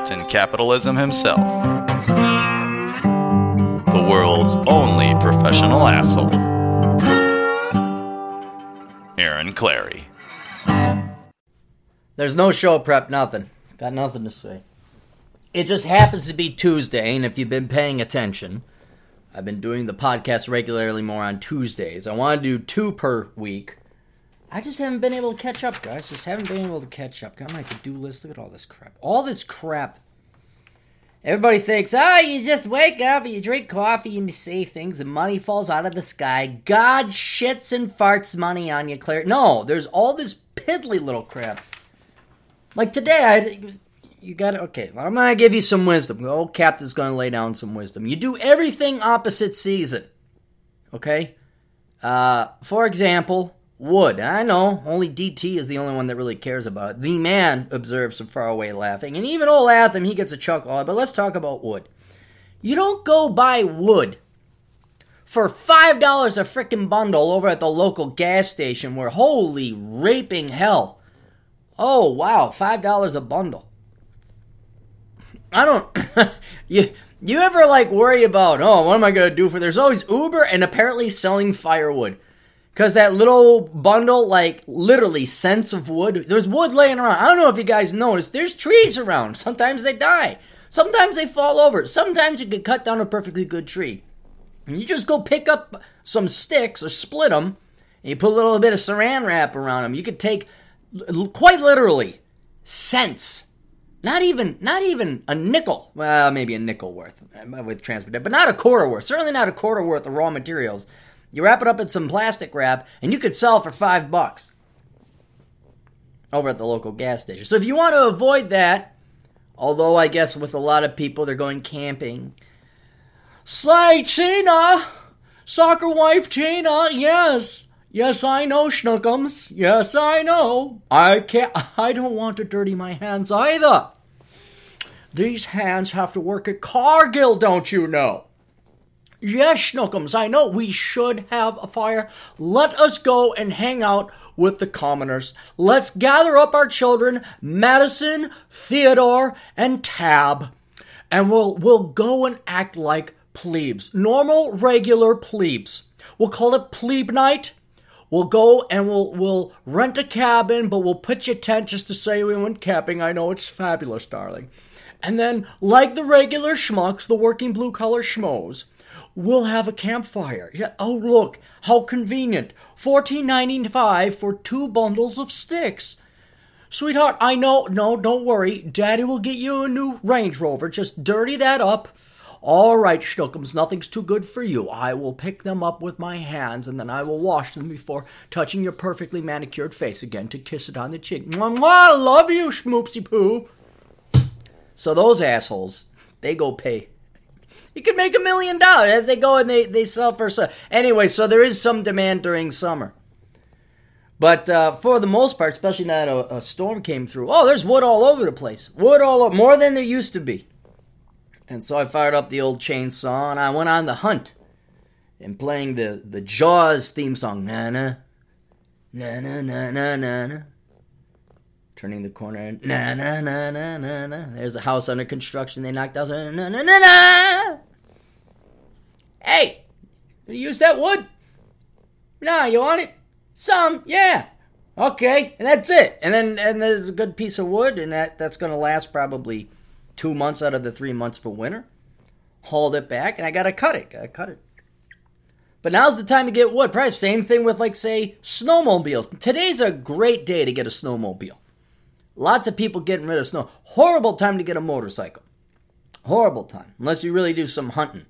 Captain Capitalism himself, the world's only professional asshole, Aaron Clarey. There's no show prep, nothing. Got nothing to say. It just happens to be Tuesday, and if you've been paying attention, I've been doing the podcast regularly more on Tuesdays. I want to do two per week. I just haven't been able to catch up, guys. Just haven't been able to catch up. Got my to do list. Look at all this crap. All this crap. Everybody thinks, oh, you just wake up and you drink coffee and you say things and money falls out of the sky. God shits and farts money on you, Claire. No, there's all this piddly little crap. Like today, I you got to okay. I'm gonna give you some wisdom. The old captain's gonna lay down some wisdom. You do everything opposite season. Okay. Uh, for example, wood. I know only DT is the only one that really cares about it. The man observes from far away, laughing, and even old Atham he gets a chuckle. out. But let's talk about wood. You don't go buy wood for five dollars a frickin' bundle over at the local gas station. Where holy raping hell. Oh wow, five dollars a bundle. I don't. you you ever like worry about? Oh, what am I gonna do for? There's always Uber and apparently selling firewood. Cause that little bundle, like literally cents of wood. There's wood laying around. I don't know if you guys noticed. There's trees around. Sometimes they die. Sometimes they fall over. Sometimes you can cut down a perfectly good tree. And you just go pick up some sticks or split them, and you put a little bit of saran wrap around them. You could take quite literally cents not even not even a nickel well maybe a nickel worth uh, with transport but not a quarter worth certainly not a quarter worth of raw materials you wrap it up in some plastic wrap and you could sell for five bucks over at the local gas station so if you want to avoid that although i guess with a lot of people they're going camping say tina soccer wife tina yes Yes, I know, Schnookums. Yes, I know. I can't. I don't want to dirty my hands either. These hands have to work at Cargill, don't you know? Yes, Schnookums, I know. We should have a fire. Let us go and hang out with the commoners. Let's gather up our children, Madison, Theodore, and Tab, and we'll we'll go and act like plebes, normal, regular plebes. We'll call it plebe night. We'll go and we'll we'll rent a cabin, but we'll pitch a tent just to say we went camping. I know it's fabulous, darling. And then, like the regular schmucks, the working blue collar schmoes, we'll have a campfire. Yeah. Oh, look how convenient. Fourteen ninety five for two bundles of sticks. Sweetheart, I know. No, don't worry. Daddy will get you a new Range Rover. Just dirty that up. All right, Schnookums, nothing's too good for you. I will pick them up with my hands and then I will wash them before touching your perfectly manicured face again to kiss it on the cheek. Mwah, mwah, I love you, schmoopsy poo. So those assholes, they go pay. You could make a million dollars as they go and they, they sell for so. Anyway, so there is some demand during summer. But uh, for the most part, especially now that a, a storm came through, oh, there's wood all over the place. Wood all over, more than there used to be. And so I fired up the old chainsaw and I went on the hunt and playing the, the Jaws theme song. Na na. Na na na na na na. Turning the corner na na na na na na. There's a house under construction. They knocked out. Na na na na. Hey, use that wood? Nah, you want it? Some, yeah. Okay, and that's it. And then and there's a good piece of wood, and that that's gonna last probably two months out of the three months for winter. Hauled it back, and I gotta cut it. Gotta cut it. But now's the time to get wood. Probably same thing with like say snowmobiles. Today's a great day to get a snowmobile. Lots of people getting rid of snow. Horrible time to get a motorcycle. Horrible time. Unless you really do some hunting.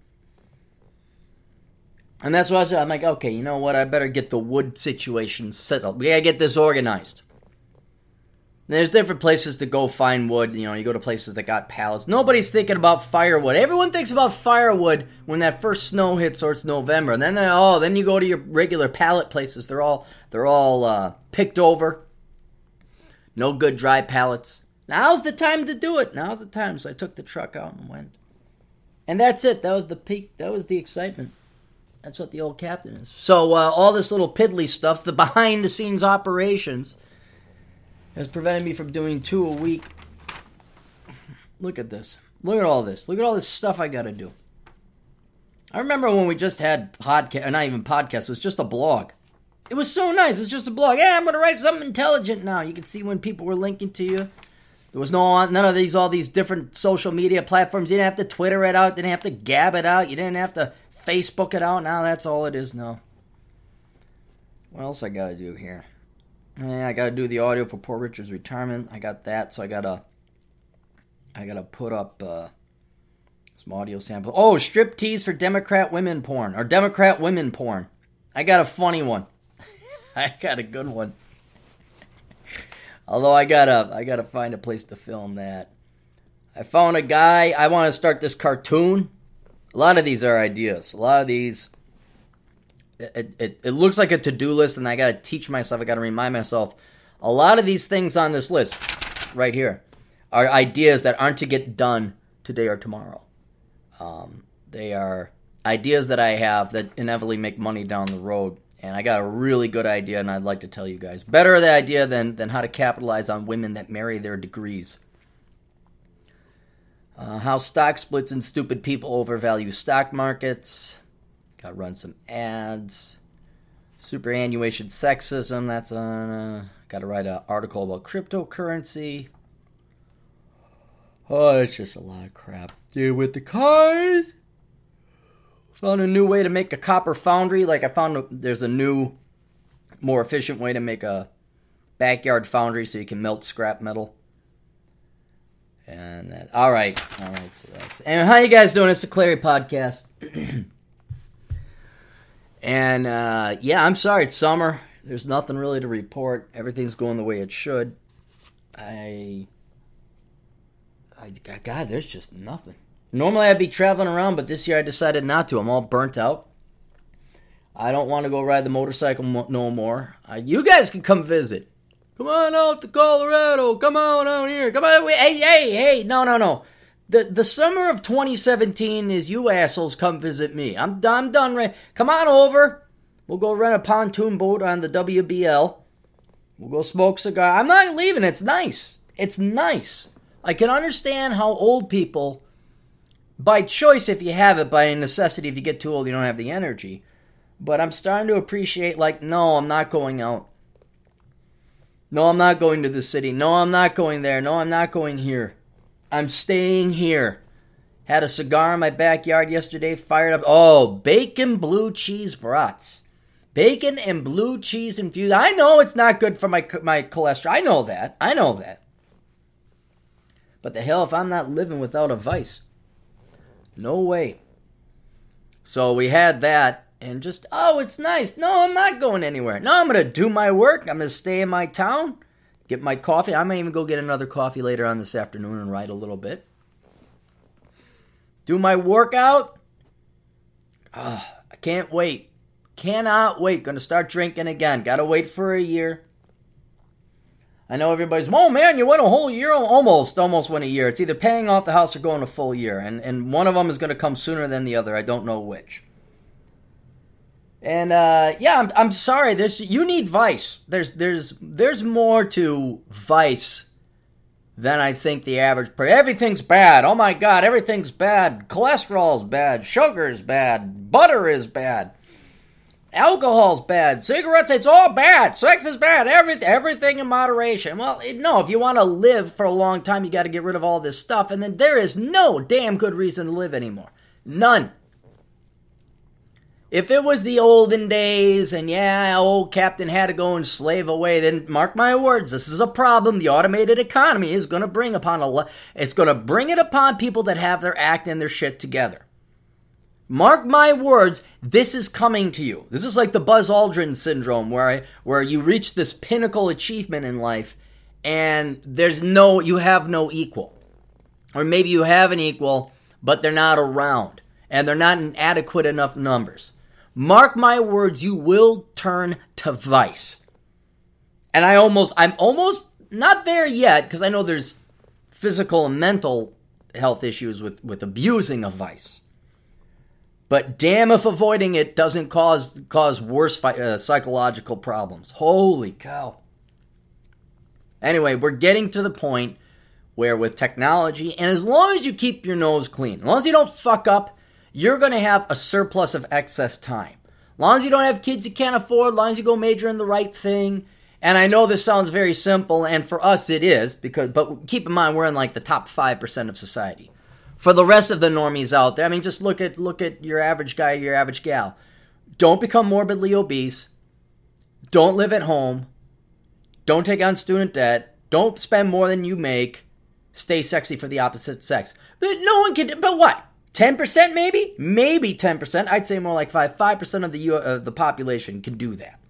And that's what I said. I'm like, okay, you know what? I better get the wood situation settled. We gotta get this organized. There's different places to go find wood. You know, you go to places that got pallets. Nobody's thinking about firewood. Everyone thinks about firewood when that first snow hits or it's November. And then oh, then you go to your regular pallet places. They're all they're all uh, picked over. No good dry pallets. Now's the time to do it. Now's the time. So I took the truck out and went. And that's it. That was the peak. That was the excitement. That's what the old captain is. So uh, all this little piddly stuff, the behind the scenes operations has prevented me from doing two a week. Look at this. Look at all this. Look at all this stuff I got to do. I remember when we just had podcast, not even podcast, it was just a blog. It was so nice. It was just a blog. Yeah, I'm to write something intelligent now. You can see when people were linking to you. There was no none of these all these different social media platforms. You didn't have to Twitter it out. Didn't have to gab it out. You didn't have to Facebook it out. Now that's all it is now. What else I got to do here? Yeah, I gotta do the audio for Poor Richard's retirement. I got that, so I gotta I gotta put up uh, some audio sample. Oh, strip tease for Democrat women porn or Democrat women porn. I got a funny one. I got a good one. Although I gotta I gotta find a place to film that. I found a guy. I want to start this cartoon. A lot of these are ideas. A lot of these it, it, it looks like a to-do list and i gotta teach myself i gotta remind myself. A lot of these things on this list right here are ideas that aren't to get done today or tomorrow. Um, they are ideas that i have that inevitably make money down the road and i got a really good idea and i'd like to tell you guys. Better the idea than, than how to capitalize on women that marry their degrees uh, how stock splits and stupid people overvalue stock markets Got run some ads. Superannuation sexism. That's on. Uh, Got to write an article about cryptocurrency. Oh, it's just a lot of crap. Dude, with the cars. Found a new way to make a copper foundry. Like I found a, there's a new, more efficient way to make a backyard foundry so you can melt scrap metal. And that. All right, all right. So that's. And how you guys doing? It's the Clarey podcast. And uh, yeah, I'm sorry, it's summer. There's nothing really to report. Everything's going the way it should. I, I, God, there's just nothing. Normally I'd be traveling around, but this year I decided not to. I'm all burnt out. I don't want to go ride the motorcycle no more. I, you guys can come visit. Come on out to Colorado. Come on out here. Come on. Hey, hey, hey. No, no, no the the summer of 2017 is you assholes come visit me. I'm I'm done. Right, come on over. We'll go rent a pontoon boat on the WBL. We'll go smoke cigar. I'm not leaving. It's nice. It's nice. I can understand how old people, by choice, if you have it, by necessity, if you get too old, you don't have the energy. But I'm starting to appreciate, like, no, I'm not going out. No, I'm not going to the city. No, I'm not going there. No, I'm not going here. I'm staying here. Had a cigar in my backyard yesterday, fired up. Oh, bacon blue cheese brats. Bacon and blue cheese infused. I know it's not good for my my cholesterol. I know that. I know that. But the hell if I'm not living without a vice. No way. So we had that and just oh, it's nice. No, I'm not going anywhere. No, I'm going to do my work. I'm going to stay in my town get my coffee. I might even go get another coffee later on this afternoon and write a little bit. Do my workout. Oh, I can't wait. Cannot wait. Gonna start drinking again. Gotta wait for a year. I know everybody's, oh man, you went a whole year, almost, almost went a year. It's either paying off the house or going a full year, and and one of them is going to come sooner than the other. I don't know which. And uh, yeah, I'm, I'm sorry. There's you need Vice. There's there's there's more to Vice than I think the average. Everything's bad. Oh my God, everything's bad. Cholesterol's bad. Sugar's bad. Butter is bad. Alcohol's bad. Cigarettes, it's all bad. Sex is bad. Everything, everything in moderation. Well, no, if you want to live for a long time, you got to get rid of all this stuff. And then there is no damn good reason to live anymore. None. If it was the olden days and yeah, old captain had to go and slave away, then mark my words, this is a problem the automated economy is going to bring upon a it's going to bring it upon people that have their act and their shit together. Mark my words, this is coming to you. This is like the Buzz Aldrin syndrome where I, where you reach this pinnacle achievement in life and there's no, you have no equal. Or maybe you have an equal, but they're not around, and they're not in adequate enough numbers. Mark my words, you will turn to vice. And I almost, I'm almost not there yet, because I know there's physical and mental health issues with, with abusing a vice. But damn if avoiding it doesn't cause cause worse uh, psychological problems. Holy cow. Anyway, we're getting to the point where with technology, and as long as you keep your nose clean, as long as you don't fuck up, you're going to have a surplus of excess time. Long as you don't have kids you can't afford, long as you go major in the right thing. And I know this sounds very simple, and for us it is, because but keep in mind we're in like the top five percent of society for the rest of the normies out there. I mean, just look at look at your average guy, your average gal. Don't become morbidly obese. Don't live at home. Don't take on student debt. Don't spend more than you make. Stay sexy for the opposite sex. No one can. But what? Ten percent, maybe, maybe ten percent. I'd say more like five. Five percent of the uh, the population can do that.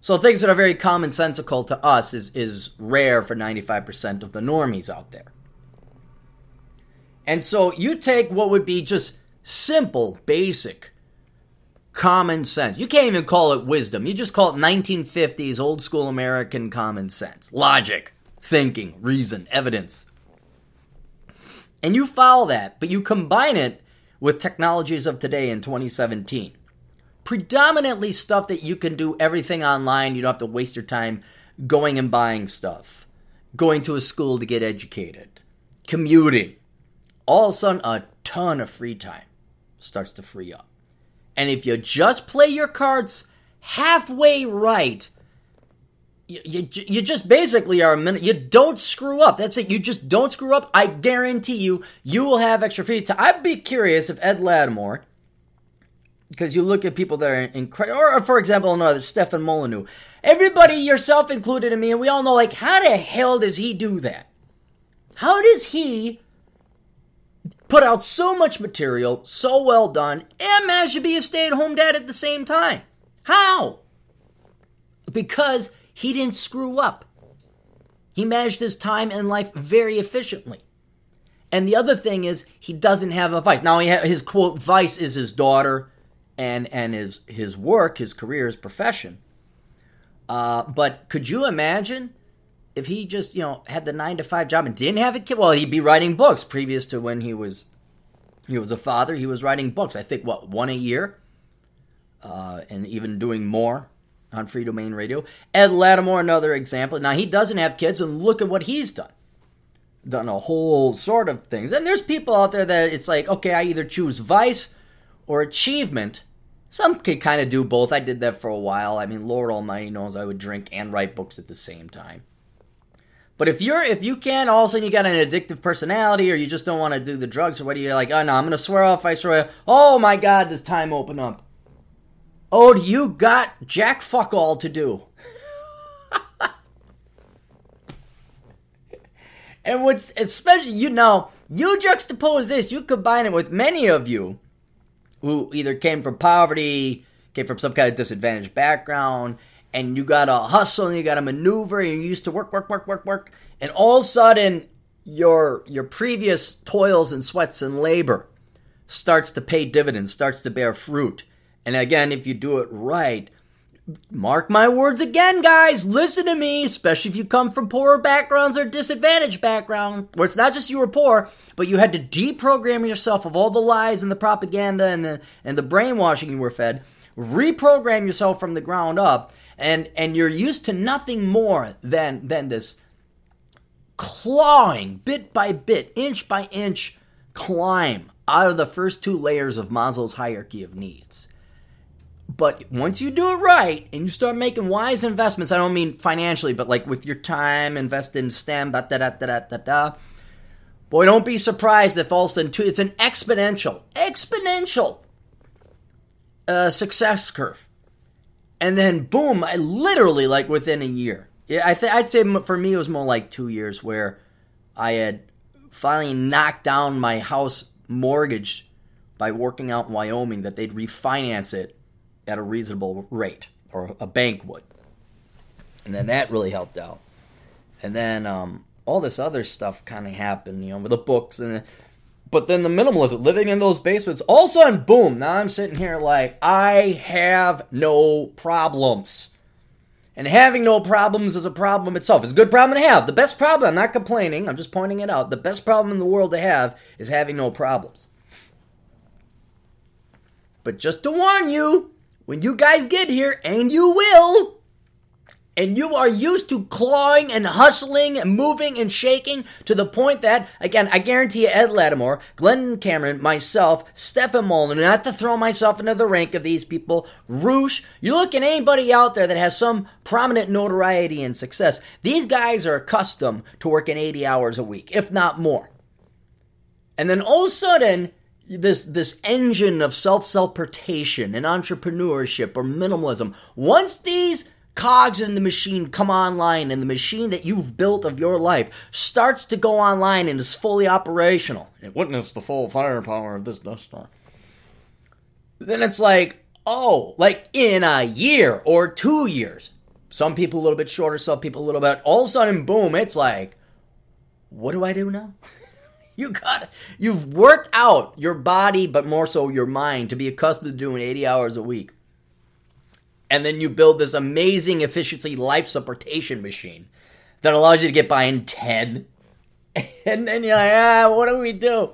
So things that are very commonsensical to us is is rare for ninety five percent of the normies out there. And so you take what would be just simple, basic, common sense. You can't even call it wisdom. You just call it 1950s old school American common sense, logic, thinking, reason, evidence. And you follow that, but you combine it with technologies of today in 2017. Predominantly stuff that you can do everything online. You don't have to waste your time going and buying stuff, going to a school to get educated, commuting, all of a sudden a ton of free time starts to free up. And if you just play your cards halfway right, you, you, just basically are a minute. You don't screw up. That's it. You just don't screw up. I guarantee you, you will have extra free time. I'd be curious if Ed Latimore, because you look at people that are incredible, or for example, another Stefan Molyneux. Everybody, yourself included, in me, and we all know, like, how the hell does he do that? How does he put out so much material, so well done, and managed to be a stay at home dad at the same time. How? Because he didn't screw up. He managed his time and life very efficiently. And the other thing is, he doesn't have a vice. Now, his quote vice is his daughter and, and his, his work, his career, his profession. Uh, but could you imagine if he just you know had the nine to five job and didn't have a kid, well, he'd be writing books. Previous to when he was he was a father, he was writing books. I think what one a year, uh, and even doing more on Freedomain Radio. Ed Latimore, another example. Now he doesn't have kids, and look at what he's done. Done a whole sort of things. And there's people out there that it's like, okay, I either choose vice or achievement. Some could kind of do both. I did that for a while. I mean, Lord Almighty knows I would drink and write books at the same time. But if you're if you can, all of a sudden you got an addictive personality, or you just don't want to do the drugs, or what? You're like, oh no, I'm gonna swear off. I swear. Oh my God, does time open up? Oh, you got jack fuck all to do. and what's especially you know you juxtapose this, you combine it with many of you who either came from poverty, came from some kind of disadvantaged background, and you gotta hustle and you gotta maneuver and you used to work, work, work, work, work, and all of a sudden your your previous toils and sweats and labor starts to pay dividends, starts to bear fruit. And again, if you do it right, mark my words again, guys, listen to me, especially if you come from poorer backgrounds or disadvantaged background, where it's not just you were poor, but you had to deprogram yourself of all the lies and the propaganda and the and the brainwashing you were fed, reprogram yourself from the ground up and and you're used to nothing more than than this clawing bit by bit, inch by inch climb out of the first two layers of Maslow's hierarchy of needs. But once you do it right and you start making wise investments, I don't mean financially, but like with your time invested in STEM, da da da da da da. Boy, don't be surprised if all of a sudden it's an exponential, exponential uh, success curve and then boom, I literally like within a year. I th- I'd say for me it was more like two years where I had finally knocked down my house mortgage by working out in Wyoming that they'd refinance it at a reasonable rate or a bank would, and then that really helped out. and then um, all this other stuff kind of happened, you know, with the books and. But then the minimalism, living in those basements, all of a sudden, boom, now I'm sitting here like, I have no problems. And having no problems is a problem itself. It's a good problem to have. The best problem, I'm not complaining, I'm just pointing it out. The best problem in the world to have is having no problems. But just to warn you, when you guys get here, and you will, and you are used to clawing and hustling and moving and shaking to the point that, again, I guarantee you, Ed Latimore, Glenn Cameron, myself, Stefan Molyneux, not to throw myself into the rank of these people, Roosh, you look at anybody out there that has some prominent notoriety and success, these guys are accustomed to working 80 hours a week, if not more. And then all of a sudden, this this engine of self-self-portation and entrepreneurship or minimalism, once these cogs in the machine come online and the machine that you've built of your life starts to go online and is fully operational it witnessed the full firepower of this Death Star, then it's like, oh, like in a year or two years. Some people a little bit shorter, some people a little bit. All of a sudden, boom, it's like, what do I do now? you got you've worked out your body, but more so your mind to be accustomed to doing 80 hours a week. And then you build this amazing efficiency life supportation machine that allows you to get by in 10 and then you're like ah what do we do?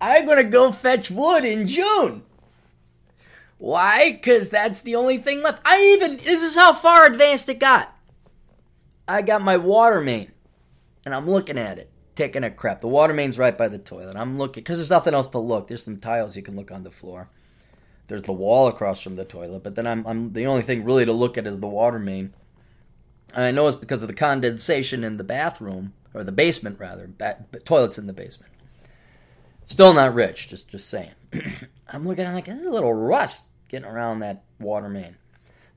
I'm gonna go fetch wood in june. Why? Because that's the only thing left. I even this is how far advanced it got. I got my water main and i'm looking at it taking a crap the water main's right by the toilet i'm looking because there's nothing else to look there's some tiles you can look on the floor there's the wall across from the toilet, but then I'm, I'm the only thing really to look at is the water main. And I know it's because of the condensation in the bathroom or the basement rather, ba- toilets in the basement. Still not rich, just just saying. I'm looking, I'm like, there's a little rust getting around that water main.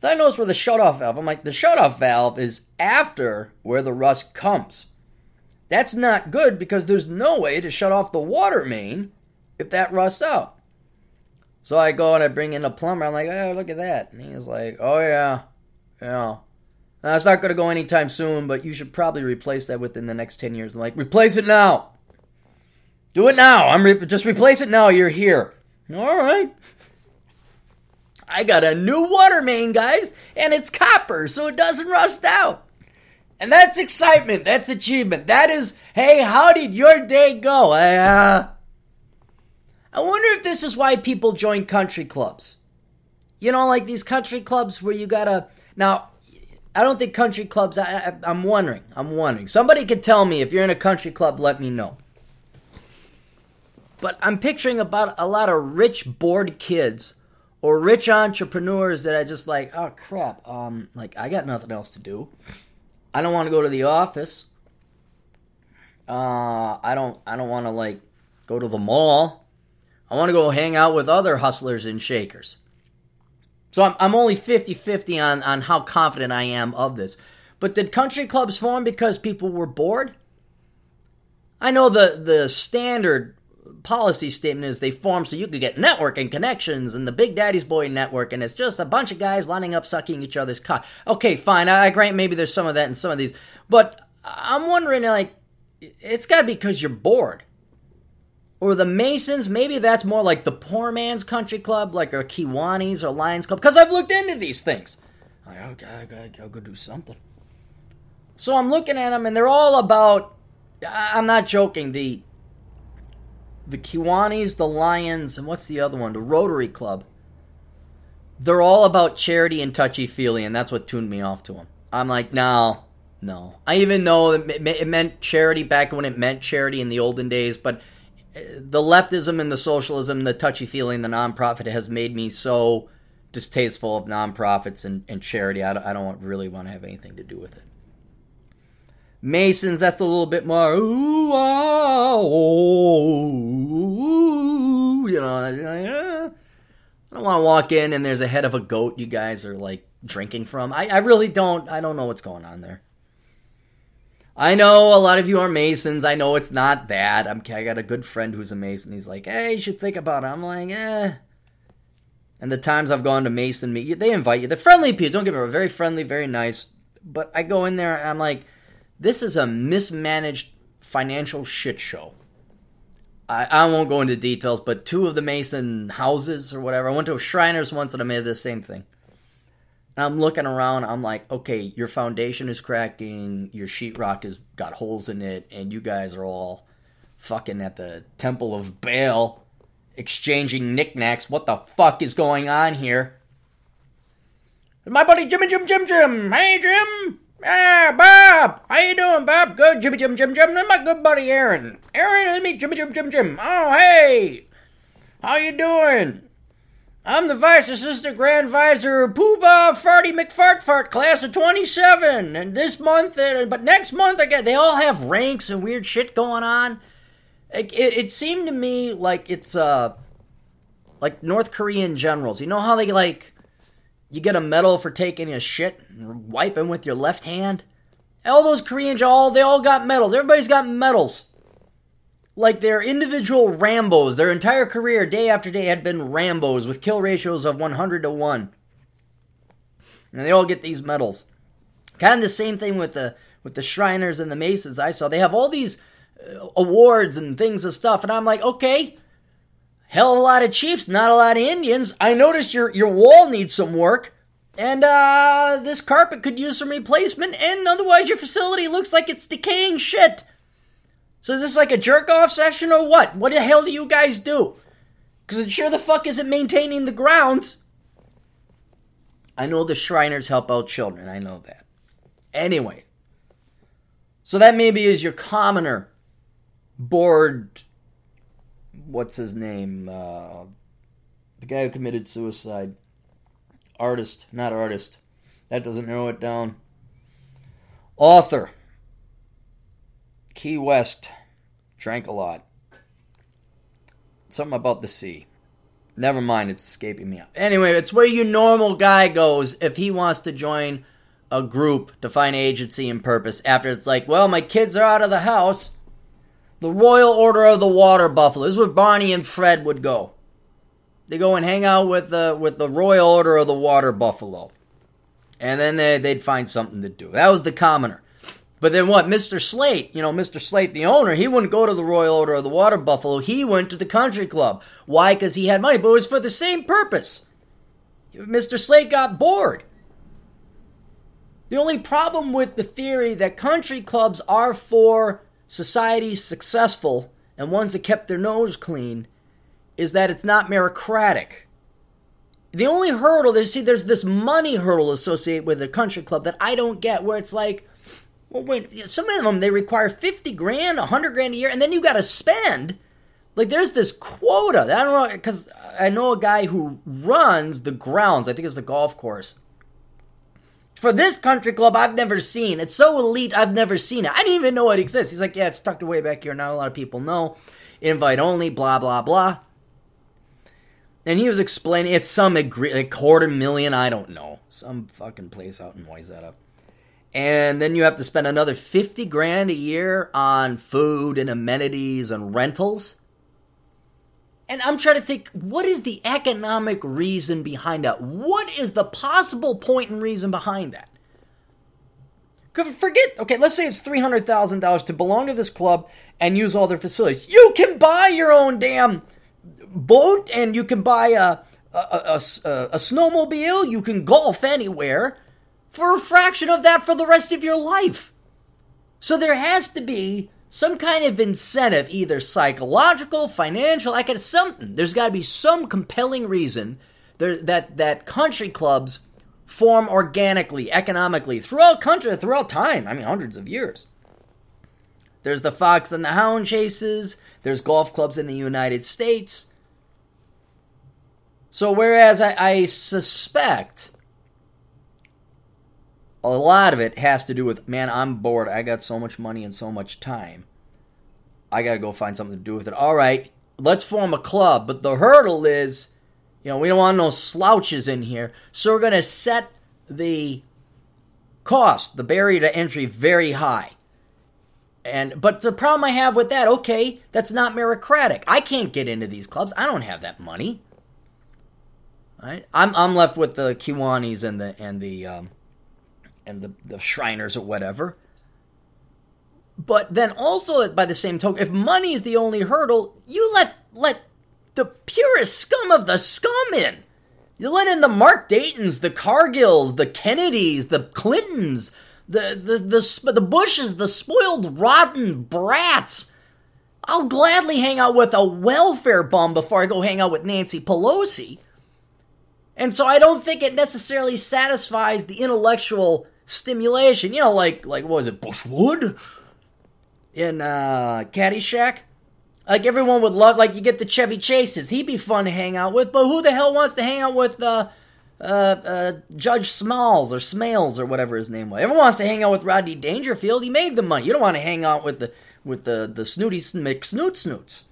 Then I notice where the shut-off valve. I'm like, the shut-off valve is after where the rust comes. That's not good because there's no way to shut off the water main if that rusts out. So I go and I bring in a plumber. I'm like, oh, look at that. And he's like, oh, yeah, yeah. Now, it's not going to go anytime soon, but you should probably replace that within the next 10 years. I'm like, replace it now. Do it now. I'm re- just replace it now. You're here. All right. I got a new water main, guys, and it's copper, so it doesn't rust out. And that's excitement. That's achievement. That is, hey, how did your day go? uh, I wonder if this is why people join country clubs. You know, like these country clubs where you gotta. Now, I don't think country clubs. I, I, am wondering. I'm wondering. Somebody could tell me if you're in a country club. Let me know. But I'm picturing about a lot of rich, bored kids or rich entrepreneurs that I just like. Oh crap! Um, like I got nothing else to do. I don't want to go to the office. Uh, I don't. I don't want to like go to the mall. I want to go hang out with other hustlers and shakers. So I'm, I'm only 50 50 on, on how confident I am of this. But did country clubs form because people were bored? I know the, the standard policy statement is they form so you could get networking connections and the Big Daddy's Boy network, and it's just a bunch of guys lining up sucking each other's cock. Okay, fine. I, I grant maybe there's some of that in some of these. But I'm wondering, like, it's got to be because you're bored. Or the Masons, maybe that's more like the poor man's country club, like a Kiwanis or Lions Club, because I've looked into these things. Like, okay, I gotta, gotta go do something. So I'm looking at them, and they're all about. I'm not joking. The the Kiwanis, the Lions, and what's the other one? The Rotary Club. They're all about charity and touchy feely, and that's what tuned me off to them. I'm like, no, no. I even know it meant charity back when it meant charity in the olden days, but eh, the leftism and the socialism, the touchy feeling, the nonprofit has made me so distasteful of nonprofits and, and charity. I don't, I don't really want to have anything to do with it. Masons, that's a little bit more, ooh, ah, oh, you know. I don't want to walk in and there's a head of a goat you guys are like drinking from. I, I really don't. I don't know what's going on there. I know a lot of you are Masons. I know it's not that. I'm, I got a good friend who's a Mason. He's like, hey, you should think about it. I'm like, eh. And the times I've gone to Mason meet, they invite you. They're friendly people. Don't get me wrong. Very friendly, very nice. But I go in there and I'm like, this is a mismanaged financial shit show. I, I won't go into details, but two of the Mason houses or whatever. I went to a Shriners once and I made the same thing. And I'm looking around. I'm like, okay, your foundation is cracking. Your sheetrock has got holes in it, and you guys are all fucking at the Temple of Baal, exchanging knickknacks. What the fuck is going on here? My buddy Jimmy Jim Jim Jim. Hey Jim. Ah, Bob. How you doing, Bob? Good, Jimmy Jim Jim Jim. And my good buddy Aaron. Aaron, let me Jimmy Jim Jim Jim. Oh, hey. How you doing? I'm the Vice Assistant Grand Visor Poobah Farty McFartfart class of 27. And this month, uh, but next month, again, they all have ranks and weird shit going on. It, it, it seemed to me like it's, uh, like North Korean generals. You know how they, like, you get a medal for taking a shit and wiping with your left hand? All those Koreans, all, they all got medals. Everybody's got medals like they're individual Rambos. Their entire career, day after day, had been Rambos with kill ratios of 100 to 1. And they all get these medals. Kind of the same thing with the with the Shriners and the Masons I saw. They have all these uh, awards and things and stuff, and I'm like, okay, hell of a lot of Chiefs, not a lot of Indians. I noticed your your wall needs some work. And uh, this carpet could use some replacement, and otherwise your facility looks like it's decaying shit. So is this like a jerk off session or what? What the hell do you guys do? Because it sure the fuck isn't maintaining the grounds. I know the Shriners help out children. I know that. Anyway. So that maybe is your commoner bored. What's his name? Uh, the guy who committed suicide. Artist, not artist. That doesn't narrow it down. Author. Key West. Drank a lot. Something about the sea. Never mind, it's escaping me. Anyway, it's where your normal guy goes if he wants to join a group to find agency and purpose after it's like, well, my kids are out of the house. The Royal Order of the Water Buffalo. This is where Barney and Fred would go. They go and hang out with the with the Royal Order of the Water Buffalo. And then they, they'd find something to do. That was the commoner. But then what? Mr. Slate, you know, Mr. Slate, the owner, he wouldn't go to the Royal Order of the Water Buffalo. He went to the country club. Why? Because he had money, but it was for the same purpose. Mr. Slate got bored. The only problem with the theory that country clubs are for societies successful and ones that kept their nose clean is that it's not meritocratic. The only hurdle, they see, there's this money hurdle associated with a country club that I don't get, where it's like, well, wait, some of them they require 50 grand, 100 grand a year, and then you got to spend. Like, there's this quota. I don't know, because I know a guy who runs the grounds. I think it's the golf course. For this country club, I've never seen. It's so elite, I've never seen it. I didn't even know it exists. He's like, yeah, it's tucked away back here. Not a lot of people know. Invite only, blah, blah, blah. And he was explaining it's some agree- like quarter million, I don't know. Some fucking place out in Wayzata and then you have to spend another 50 grand a year on food and amenities and rentals. And I'm trying to think, what is the economic reason behind that? What is the possible point and reason behind that? Forget, okay, let's say it's $300,000 to belong to this club and use all their facilities. You can buy your own damn boat and you can buy a, a, a, a, a snowmobile. You can golf anywhere for a fraction of that for the rest of your life. So there has to be some kind of incentive, either psychological, financial, like something. There's got to be some compelling reason there, that that country clubs form organically, economically throughout country, throughout time. I mean, hundreds of years. There's the fox and the hound chases. There's golf clubs in the United States. So whereas I, I suspect a lot of it has to do with man, I'm bored. I got so much money and so much time. I got to go find something to do with it. All right, let's form a club. But the hurdle is, you know, we don't want no slouches in here. So we're going to set the cost, the barrier to entry, very high. And but the problem I have with that, okay, that's not meritocratic. I can't get into these clubs. I don't have that money. Right? I'm I'm left with the Kiwanis and the and the um, and the, the Shriners or whatever. But then also by the same token, if money is the only hurdle, you let let the purest scum of the scum in. You let in the Mark Daytons, the Cargills, the Kennedys, the Clintons, the the the, the Bushes, the spoiled rotten brats. I'll gladly hang out with a welfare bum before I go hang out with Nancy Pelosi. And so I don't think it necessarily satisfies the intellectual stimulation. You know, like like what was it, Bushwood? In uh Caddyshack? Like everyone would love like you get the Chevy Chases. He'd be fun to hang out with, but who the hell wants to hang out with uh uh, uh, Judge Smalls or Smales or whatever his name was. Everyone wants to hang out with Rodney Dangerfield. He made the money. You don't want to hang out with the with the the snooty McSnoot snoots.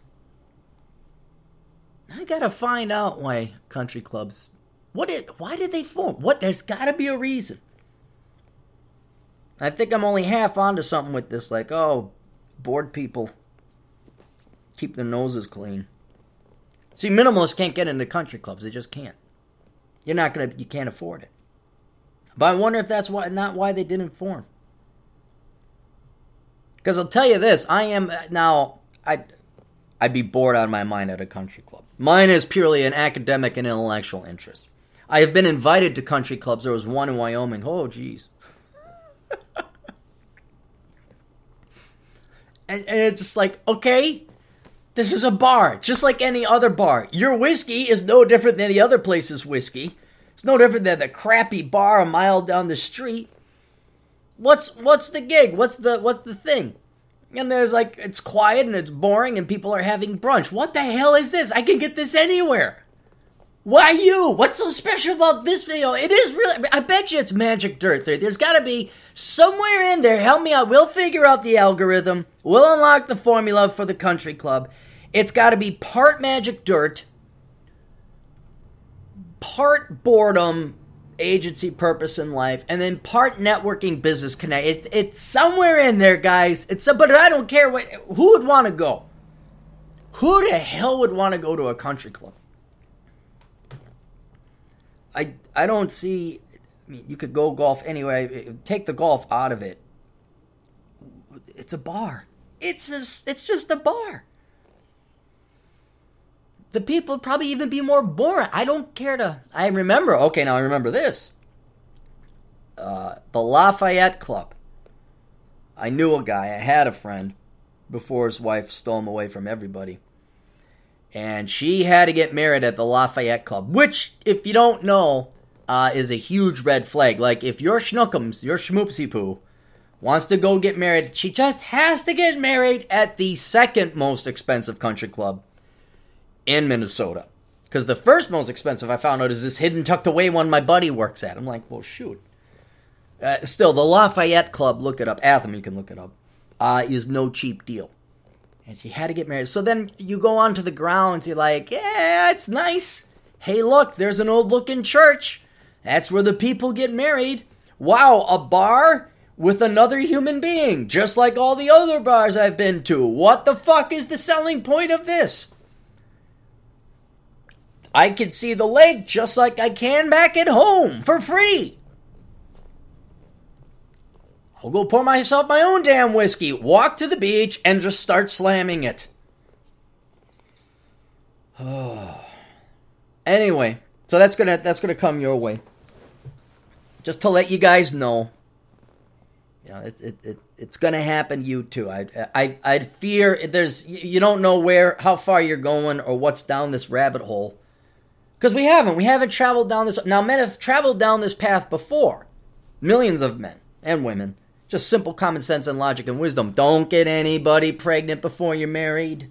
I gotta find out why country clubs. What did? Why did they form? What? There's got to be a reason. I think I'm only half onto something with this. Like, oh, bored people keep their noses clean. See, minimalists can't get into country clubs. They just can't. You're not gonna. You can't afford it. But I wonder if that's why not why they didn't form. Because I'll tell you this, I am uh, now. I I'd be bored out of my mind at a country club. Mine is purely an academic and intellectual interest. I have been invited to country clubs. There was one in Wyoming. Oh, jeez. And, and it's just like, okay, this is a bar, just like any other bar. Your whiskey is no different than the other place's whiskey. It's no different than the crappy bar a mile down the street. What's what's the gig? What's the what's the thing? And there's like it's quiet and it's boring and people are having brunch. What the hell is this? I can get this anywhere. Why you? What's so special about this video? It is really. I bet you it's magic dirt. There, there's got to be somewhere in there. Help me out. We'll figure out the algorithm. We'll unlock the formula for the country club. It's got to be part magic dirt, part boredom, agency purpose in life, and then part networking business connect. It, it's somewhere in there, guys. It's but I don't care what. Who would want to go? Who the hell would want to go to a country club? I I don't see. I mean, you could go golf anyway. Take the golf out of it. It's a bar. It's a, it's just a bar. The people probably even be more boring. I don't care to. I remember. Okay, now I remember this. Uh, the Lafayette Club. I knew a guy. I had a friend before his wife stole him away from everybody and she had to get married at the Lafayette Club, which, if you don't know, uh, is a huge red flag. Like, if your schnookums, your schmoopsy poo, wants to go get married, she just has to get married at the second most expensive country club in Minnesota. Because the first most expensive I found out is this hidden tucked away one my buddy works at. I'm like, well, shoot. Uh, still, the Lafayette Club, look it up. Atham, you can look it up, uh, is no cheap deal and she had to get married. So then you go onto the grounds, you're like, yeah, it's nice. Hey, look, there's an old looking church. That's where the people get married. Wow, a bar with another human being, just like all the other bars I've been to. What the fuck is the selling point of this? I can see the lake just like I can back at home for free. I'll go pour myself my own damn whiskey, walk to the beach, and just start slamming it. anyway, so that's gonna that's gonna come your way. Just to let you guys know, you know, it, it, it it's gonna happen you too. I I I fear there's you don't know where how far you're going or what's down this rabbit hole, because we haven't we haven't traveled down this. Now men have traveled down this path before, millions of men and women just simple common sense and logic and wisdom. Don't get anybody pregnant before you're married.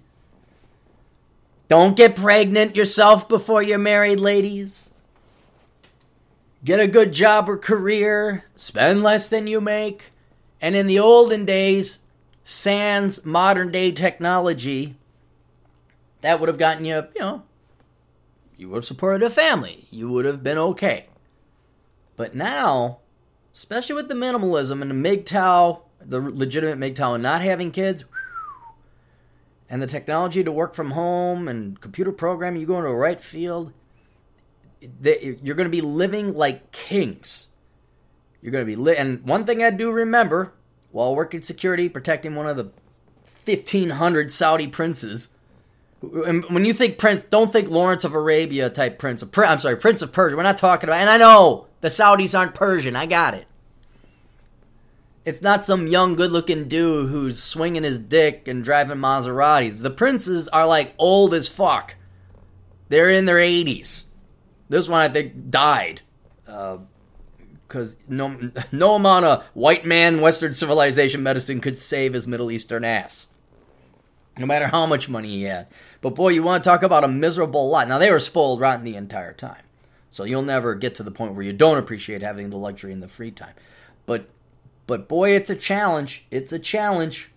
Don't get pregnant yourself before you're married, ladies. Get a good job or career. Spend less than you make. And in the olden days, sans modern day technology, that would have gotten you, you know, you would have supported a family. You would have been okay. But now, especially with the minimalism and the MGTOW, the legitimate MGTOW, and not having kids, and the technology to work from home and computer programming, you go into a right field, you're going to be living like kings. You're going to be lit. And one thing I do remember while working security, protecting one of the 1,500 Saudi princes. When you think prince, don't think Lawrence of Arabia type prince. I'm sorry, Prince of Persia. We're not talking about. And I know the Saudis aren't Persian. I got it. It's not some young, good-looking dude who's swinging his dick and driving Maseratis. The princes are like old as fuck. They're in their 80s. This one, I think, died. Because uh, no, no amount of white man, Western civilization medicine could save his Middle Eastern ass. No matter how much money he had. But boy, you want to talk about a miserable lot. Now, they were spoiled rotten the entire time. So you'll never get to the point where you don't appreciate having the luxury and the free time. But but boy, it's a challenge. It's a challenge.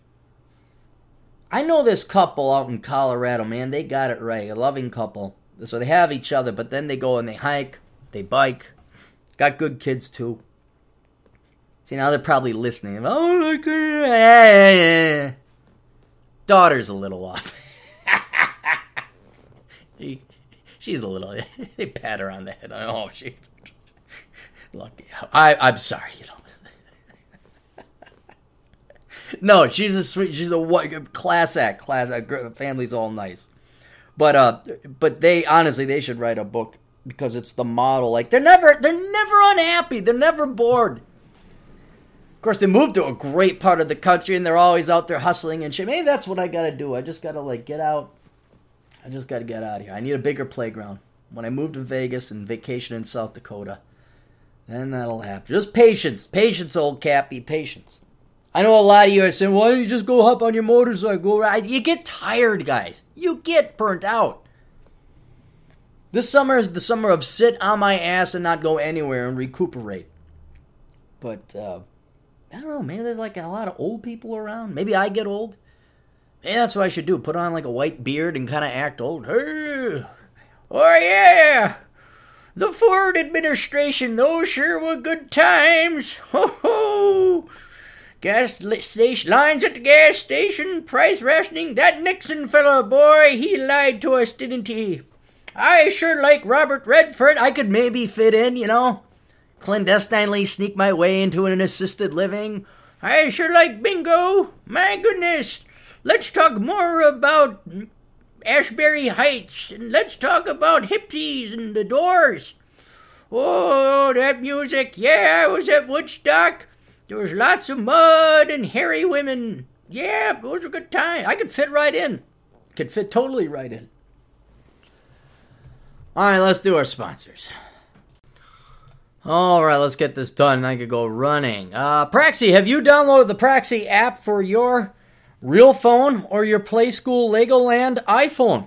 I know this couple out in Colorado, man. They got it right. A loving couple. So they have each other, but then they go and they hike, they bike. Got good kids too. See, now they're probably listening. Oh, look at Daughter's a little off. she, she's a little. They pat her on the head. Oh, she's lucky. I, I'm sorry, you know. no, she's a sweet. She's a class act. Class act. Family's all nice, but uh, but they honestly they should write a book because it's the model. Like they're never they're never unhappy. They're never bored. Of course, they moved to a great part of the country and they're always out there hustling and shit. Maybe that's what I gotta do. I just gotta like get out. I just gotta get out of here. I need a bigger playground. When I move to Vegas and vacation in South Dakota, then that'll happen. Just patience, patience, old Cappy, patience. I know a lot of you are saying, why don't you just go hop on your motorcycle, ride? You get tired, guys. You get burnt out. This summer is the summer of sit on my ass and not go anywhere and recuperate. But, uh, I don't know, maybe there's like a lot of old people around. Maybe I get old. Maybe that's what I should do. Put on like a white beard and kind of act old. Hey, oh yeah, the Ford administration, those sure were good times. Ho ho! Gas station lines at the gas station, price rationing. That Nixon fellow, boy, he lied to us, didn't he? I sure like Robert Redford. I could maybe fit in, you know, clandestinely sneak my way into an assisted living. I sure like bingo. My goodness. Let's talk more about Ashbury Heights and let's talk about hippies and the doors. Oh, that music. Yeah, I was at Woodstock. There was lots of mud and hairy women. Yeah, those were good times. I could fit right in. Could fit totally right in. All right, let's do our sponsors. All right, let's get this done. I could go running. Uh, Praxey, have you downloaded the Praxey app for your real phone or your Play School Legoland iPhone?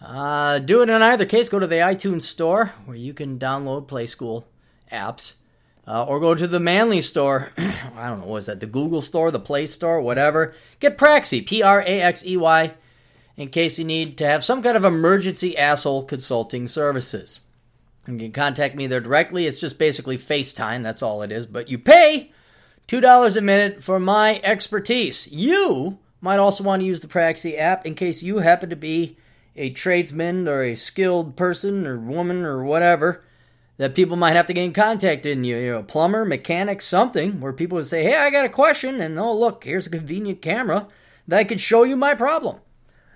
Uh, do it in either case. Go to the iTunes Store where you can download Play School apps. Uh, or go to the Manly store. I don't know, what is that? The Google store, the Play store, whatever. Get Praxey, P R A X E Y, in case you need to have some kind of emergency asshole consulting services. You can contact me there directly. It's just basically FaceTime, that's all it is. But you pay $2 a minute for my expertise. You might also want to use the Praxey app in case you happen to be a tradesman or a skilled person or woman or whatever that people might have to get in contact in you, you know, a plumber, mechanic, something where people would say, "Hey, I got a question," and oh, look, here's a convenient camera that could show you my problem.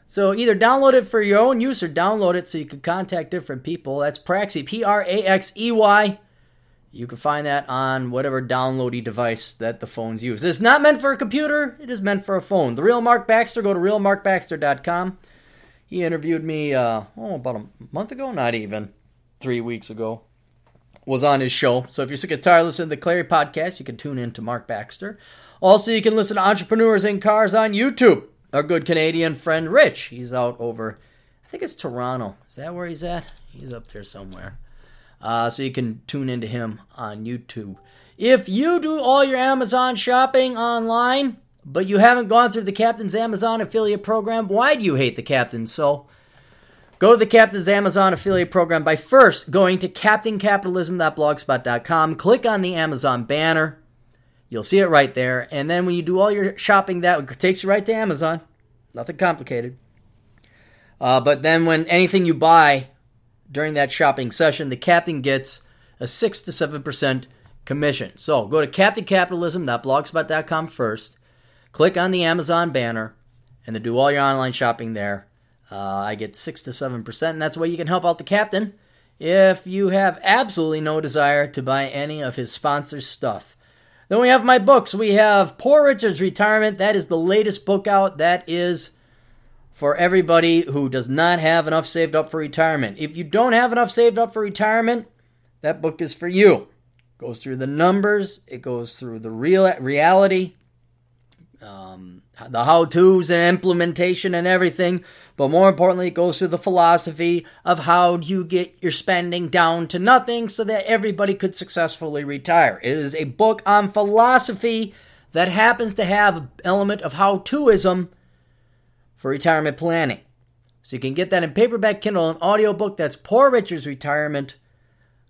So either download it for your own use or download it so you can contact different people. That's Praxey, P R A X E Y. You can find that on whatever downloady device that the phones use. It's not meant for a computer, it is meant for a phone. The real Mark Baxter, go to realmarkbaxter.com. He interviewed me, uh, oh, about a month ago? Not even. Three weeks ago was on his show. So if you're sick and tired listening to the Clarey podcast, you can tune in to Mark Baxter. Also, you can listen to Entrepreneurs in Cars on YouTube. Our good Canadian friend Rich, he's out over, I think it's Toronto. Is that where he's at? He's up there somewhere. Uh, so you can tune into him on YouTube. If you do all your Amazon shopping online, but you haven't gone through the Captain's Amazon affiliate program, why do you hate the Captain so? Go to the Captain's Amazon affiliate program by first going to captaincapitalism.blogspot.com. Click on the Amazon banner. You'll see it right there. And then when you do all your shopping, that takes you right to Amazon. Nothing complicated. Uh, but then when anything you buy during that shopping session, the captain gets a 6 to 7% commission. So go to captaincapitalism.blogspot.com first, click on the Amazon banner, and then do all your online shopping there. Uh, I get 6 to 7%, and that's why you can help out the captain if you have absolutely no desire to buy any of his sponsors' stuff. Then we have my books. We have Poor Richard's Retirement. That is the latest book out. That is for everybody who does not have enough saved up for retirement. If you don't have enough saved up for retirement, that book is for you. It goes through the numbers, it goes through the real reality, um, the how to's and implementation and everything. But more importantly, it goes through the philosophy of how do you get your spending down to nothing so that everybody could successfully retire. It is a book on philosophy that happens to have an element of how toism for retirement planning. So you can get that in paperback, Kindle, and audiobook. That's Poor Richard's Retirement.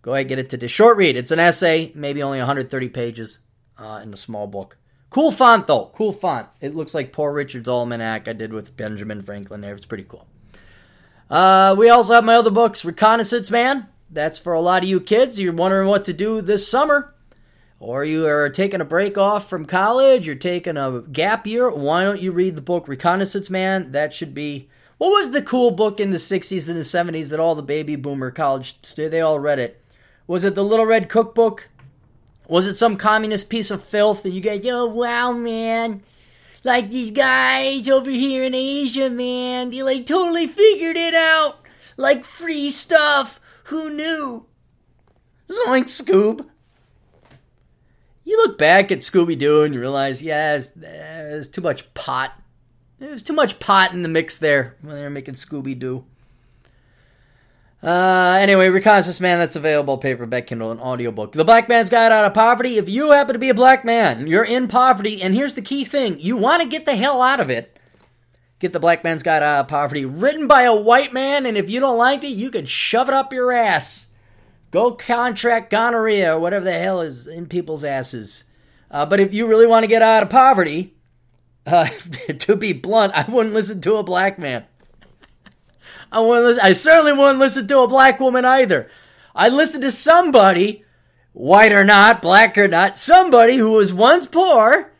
Go ahead, get it today. Short read. It's an essay, maybe only 130 pages uh, in a small book. Cool font though. Cool font. It looks like Poor Richard's Almanac I did with Benjamin Franklin there. It's pretty cool. Uh, we also have my other books, Reconnaissance Man. That's for a lot of you kids. You're wondering what to do this summer. Or you are taking a break off from college, you're taking a gap year. Why don't you read the book Reconnaissance Man? That should be what was the cool book in the 60s and the 70s that all the baby boomer college they all read it? Was it the Little Red Cookbook? Was it some communist piece of filth? And you go, yo, wow, man. Like these guys over here in Asia, man. They like totally figured it out. Like free stuff. Who knew? Zoink, Scoob. You look back at Scooby Doo and you realize, yeah, there's too much pot. There's too much pot in the mix there when they were making Scooby Doo. Uh, anyway, Reconnaissance Man, that's available paperback, Kindle, and audiobook. The Black Man's Guide Out of Poverty. If you happen to be a black man, you're in poverty, and here's the key thing you want to get the hell out of it. Get the Black Man's Guide Out of Poverty, written by a white man, and if you don't like it, you can shove it up your ass. Go contract gonorrhea or whatever the hell is in people's asses. Uh, but if you really want to get out of poverty, uh, to be blunt, I wouldn't listen to a black man. I wouldn't listen. I certainly wouldn't listen to a black woman either. I listen to somebody, white or not, black or not, somebody who was once poor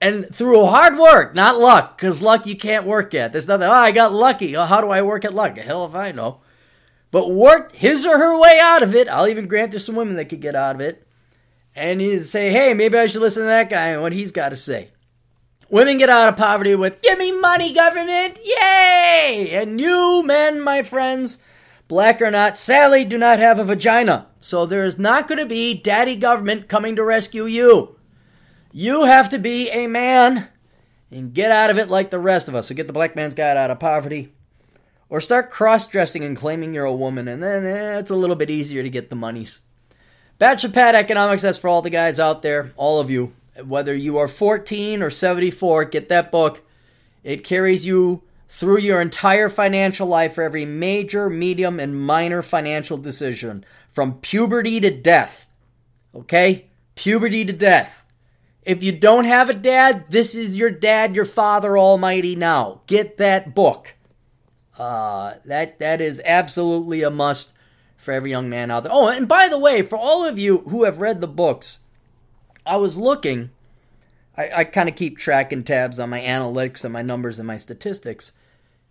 and through hard work, not luck, because luck you can't work at. There's nothing. Oh, I got lucky. Oh, how do I work at luck? Hell if I know. But worked his or her way out of it. I'll even grant there's some women that could get out of it. And you say, hey, maybe I should listen to that guy and what he's got to say. Women get out of poverty with, give me money, government, yay! And you, men, my friends, black or not, sadly do not have a vagina. So there is not going to be daddy government coming to rescue you. You have to be a man and get out of it like the rest of us. So get the black man's guide out of poverty. Or start cross dressing and claiming you're a woman, and then eh, it's a little bit easier to get the monies. Bachelor Pad Economics, that's for all the guys out there, all of you whether you are 14 or 74, get that book. It carries you through your entire financial life for every major, medium, and minor financial decision from puberty to death. Okay? Puberty to death. If you don't have a dad, this is your dad, your father almighty now. Get that book. Uh, that that is absolutely a must for every young man out there. Oh, and by the way, for all of you who have read the books, I was looking. I, I kind of keep tracking tabs on my analytics and my numbers and my statistics.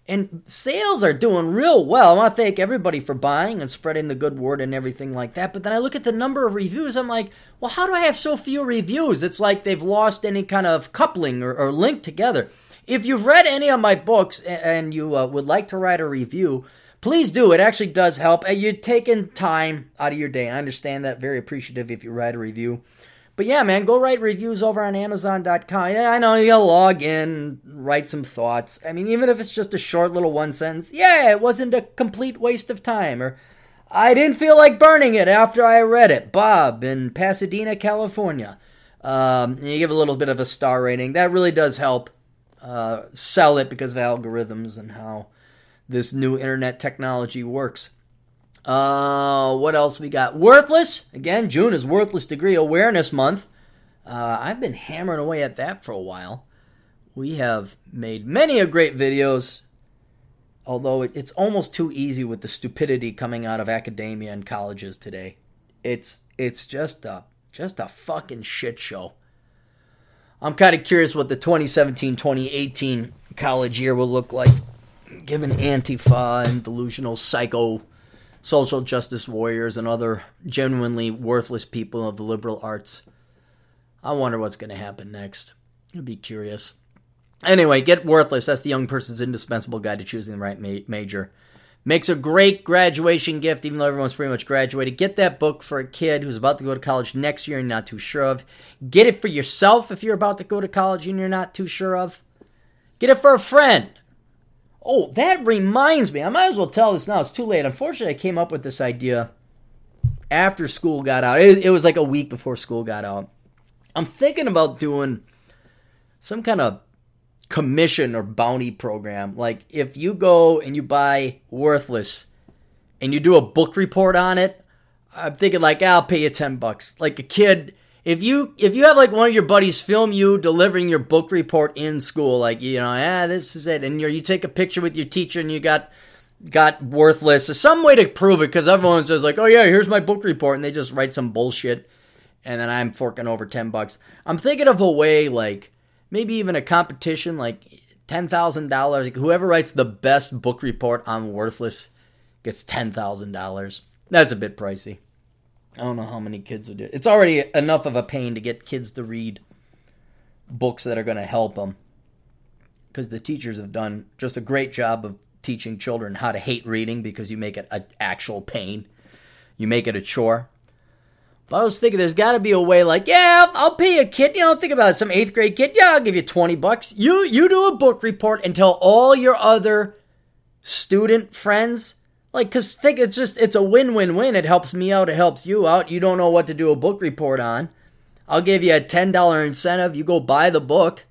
And sales are doing real well. I want to thank everybody for buying and spreading the good word and everything like that. But then I look at the number of reviews. I'm like, well, how do I have so few reviews? It's like they've lost any kind of coupling or, or link together. If you've read any of my books and you uh, would like to write a review, please do. It actually does help. You're taking time out of your day. I understand that. Very appreciative if you write a review. But yeah, man, go write reviews over on Amazon.com. Yeah, I know you gotta log in, write some thoughts. I mean, even if it's just a short little one sentence, yeah, it wasn't a complete waste of time. Or I didn't feel like burning it after I read it. Bob in Pasadena, California. Um, you give a little bit of a star rating. That really does help uh, sell it because of algorithms and how this new internet technology works. Uh, what else we got? Worthless. Again, June is Worthless Degree Awareness Month. Uh, I've been hammering away at that for a while. We have made many a great videos, although it's almost too easy with the stupidity coming out of academia and colleges today. It's it's just a Just a fucking shit show. I'm kind of curious what the 2017 2018 college year will look like, given Antifa and delusional psycho social justice warriors and other genuinely worthless people of the liberal arts. I wonder what's going to happen next. I'd be curious. Anyway, get worthless. That's the young person's indispensable guide to choosing the right ma- major. Makes a great graduation gift, even though everyone's pretty much graduated. Get that book for a kid who's about to go to college next year and not too sure of. Get it for yourself if you're about to go to college and you're not too sure of. Get it for a friend. Oh, that reminds me. I might as well tell this now. It's too late. Unfortunately, I came up with this idea after school got out. It, it was like a week before school got out. I'm thinking about doing some kind of commission or bounty program. Like if you go and you buy Worthless and you do a book report on it, I'm thinking like I'll pay you ten bucks. Like a kid, if you if you have like one of your buddies film you delivering your book report in school, like you know, yeah, this is it, and you you take a picture with your teacher and you got got worthless. There's some way to prove it because everyone says like, oh yeah, here's my book report, and they just write some bullshit, and then I'm forking over ten bucks. I'm thinking of a way like maybe even a competition like $10,000. Whoever writes the best book report on Worthless gets $10,000. That's a bit pricey. I don't know how many kids would do it. It's already enough of a pain to get kids to read books that are going to help them because the teachers have done just a great job of teaching children how to hate reading because you make it an actual pain. You make it a chore. But I was thinking there's got to be a way like, yeah, I'll pay a kid. You know, think about it. Some eighth grade kid. Yeah, I'll give you 20 bucks. You, you do a book report and tell all your other student friends. Like, cause think it's just, it's a win-win-win. It helps me out. It helps you out. You don't know what to do a book report on. I'll give you a $10 incentive. You go buy the book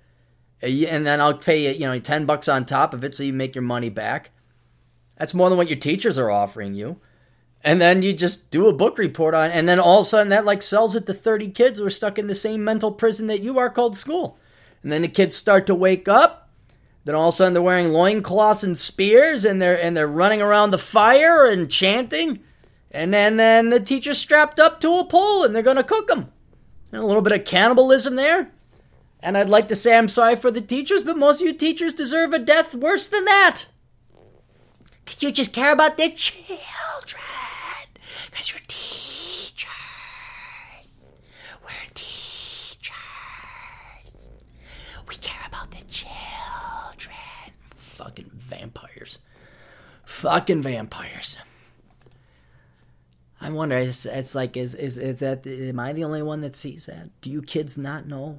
and then I'll pay you, you know, 10 bucks on top of it so you make your money back. That's more than what your teachers are offering you and then you just do a book report on and then all of a sudden that like sells it to 30 kids who are stuck in the same mental prison that you are called school. And then the kids start to wake up. Then all of a sudden they're wearing loincloths and spears and they're and they're running around the fire and chanting. And then then the teacher's strapped up to a pole and they're going to cook them and a little bit of cannibalism there. And i'd like to say i'm sorry for the teachers but most of you teachers deserve a death worse than that. Because you just care about the children because you're teachers. We're teachers. We care about the children. Fucking vampires. Fucking vampires. I wonder. It's, it's like, is is is that? Am I the only one that sees that? Do you kids not know?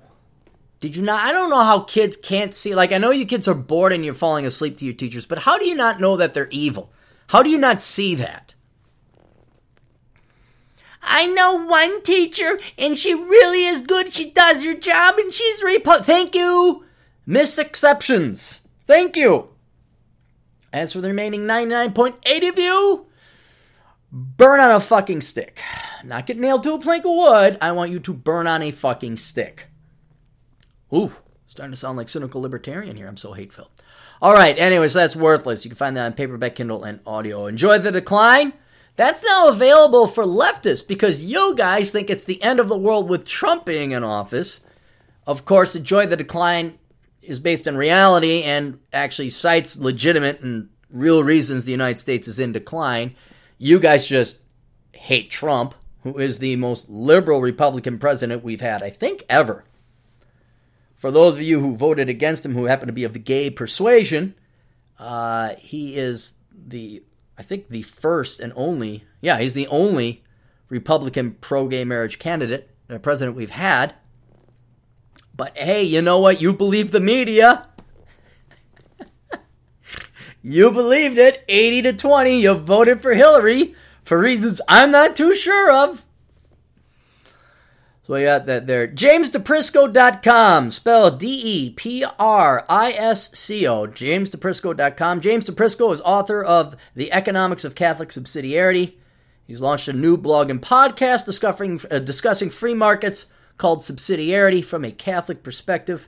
Did you not? I don't know how kids can't see. Like, I know you kids are bored and you're falling asleep to your teachers, but how do you not know that they're evil? How do you not see that? I know one teacher, and she really is good. She does her job, and she's repo. Thank you, Miss Exceptions. Thank you. As for the remaining 99.8 of you, burn on a fucking stick. Not get nailed to a plank of wood. I want you to burn on a fucking stick. Ooh, starting to sound like cynical libertarian here. I'm so hateful. All right, anyways, that's worthless. You can find that on paperback, Kindle, and audio. Enjoy the decline. That's now available for leftists because you guys think it's the end of the world with Trump being in office. Of course, Enjoy the Decline is based on reality and actually cites legitimate and real reasons the United States is in decline. You guys just hate Trump, who is the most liberal Republican president we've had, I think, ever. For those of you who voted against him who happen to be of the gay persuasion, uh, he is the I think the first and only, yeah, he's the only Republican pro gay marriage candidate, uh, president we've had. But hey, you know what? You believe the media. you believed it. 80 to 20. You voted for Hillary for reasons I'm not too sure of. So we got that there. JamesDeprisco.com, spelled D E P R I S C O. JamesDeprisco.com. James DePrisco is author of The Economics of Catholic Subsidiarity. He's launched a new blog and podcast discussing, uh, discussing free markets called Subsidiarity from a Catholic perspective.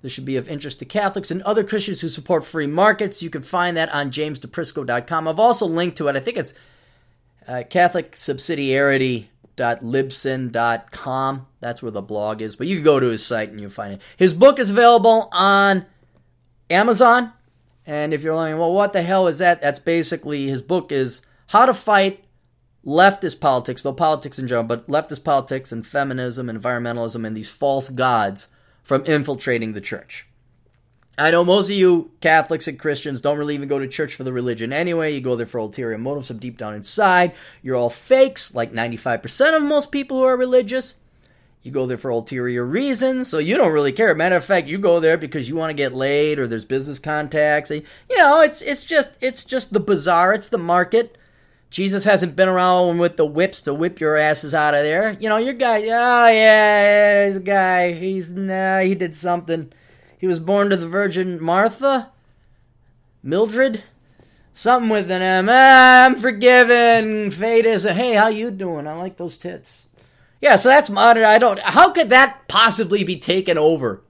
This should be of interest to Catholics and other Christians who support free markets. You can find that on jamesdeprisco.com. I've also linked to it. I think it's uh, Catholic Subsidiarity andrew.libsyn.com. That's where the blog is, but you can go to his site and you'll find it. His book is available on Amazon. And if you're wondering, well, what the hell is that? That's basically his book is How to Fight Leftist Politics, though politics in general, but leftist politics and feminism, environmentalism, and these false gods from infiltrating the church. I know most of you Catholics and Christians don't really even go to church for the religion anyway. You go there for ulterior motives, some deep down inside. You're all fakes, like 95% of most people who are religious. You go there for ulterior reasons, so you don't really care. Matter of fact, you go there because you want to get laid or there's business contacts. And, you know, it's it's just it's just the bazaar. It's the market. Jesus hasn't been around with the whips to whip your asses out of there. You know, your guy. Oh yeah, yeah he's a guy. He's nah. He did something. He was born to the Virgin Martha, Mildred, something with an M. Ah, I'm forgiven. Fate is a hey. How you doing? I like those tits. Yeah, so that's modern. I don't. How could that possibly be taken over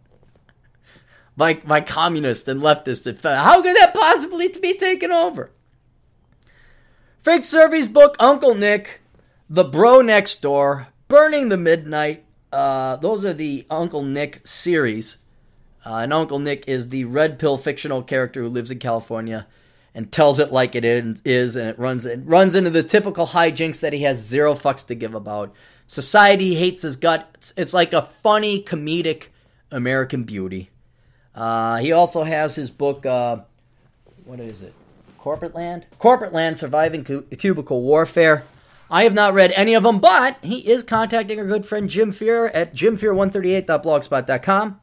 by by communists and leftists? And how could that possibly be taken over? Frank Cervi's book, Uncle Nick, The Bro Next Door, Burning the Midnight. Uh, those are the Uncle Nick series. Uh, and Uncle Nick is the red pill fictional character who lives in California and tells it like it is, and it runs it runs into the typical hijinks that he has zero fucks to give about. Society hates his guts. It's like a funny, comedic American Beauty. Uh, he also has his book, uh, what is it? Corporate Land? Corporate Land Surviving Cubicle Warfare. I have not read any of them, but he is contacting our good friend Jim Fear at jimfear138.blogspot.com,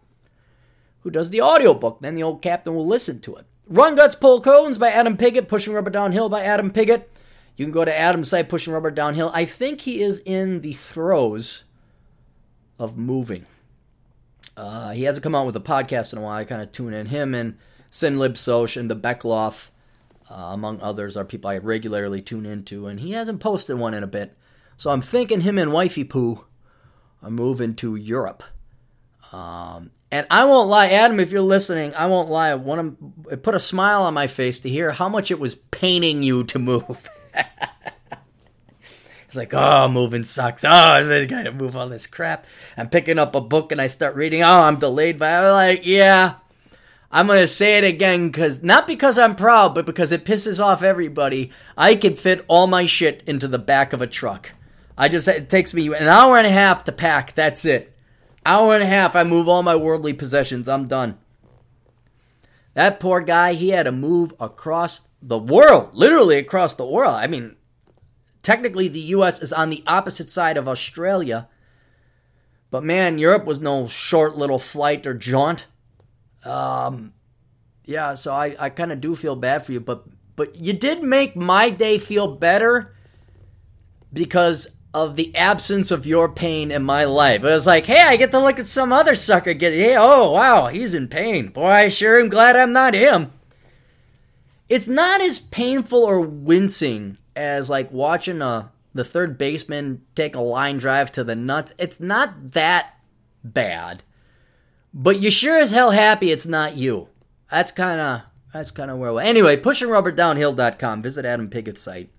who does the audiobook. Then the old captain will listen to it. Run Guts Pull Cones by Adam Piggott, Pushing Rubber Downhill by Adam Piggott. You can go to Adam's site, Pushing Rubber Downhill. I think he is in the throes of moving. Uh, he hasn't come out with a podcast in a while. I kind of tune in. Him and Sin Lib Soch and the Beckloff, uh, among others, are people I regularly tune into, and he hasn't posted one in a bit. So I'm thinking him and Wifey Poo are moving to Europe. Um, and I won't lie, Adam, if you're listening, I won't lie. One it put a smile on my face to hear how much it was paining you to move. it's like, oh, moving sucks. Oh, I gotta move all this crap. I'm picking up a book and I start reading. Oh, I'm delayed by. I'm like, yeah. I'm gonna say it again because not because I'm proud, but because it pisses off everybody. I can fit all my shit into the back of a truck. I just it takes me an hour and a half to pack. That's it. Hour and a half. I move all my worldly possessions. I'm done. That poor guy. He had to move across the world, literally across the world. I mean, technically the US is on the opposite side of Australia. But man, Europe was no short little flight or jaunt. Um, yeah, so I, I kind of do feel bad for you, but but you did make my day feel better because of the absence of your pain in my life. It was like, hey, I get to look at some other sucker get hey, oh wow, he's in pain. Boy, I sure am glad I'm not him it's not as painful or wincing as like watching a uh, the third baseman take a line drive to the nuts. It's not that bad. But you sure as hell happy it's not you. That's kind of that's kind of where we're Anyway, pushingrubberdownhill.com. Visit Adam Piggott's site.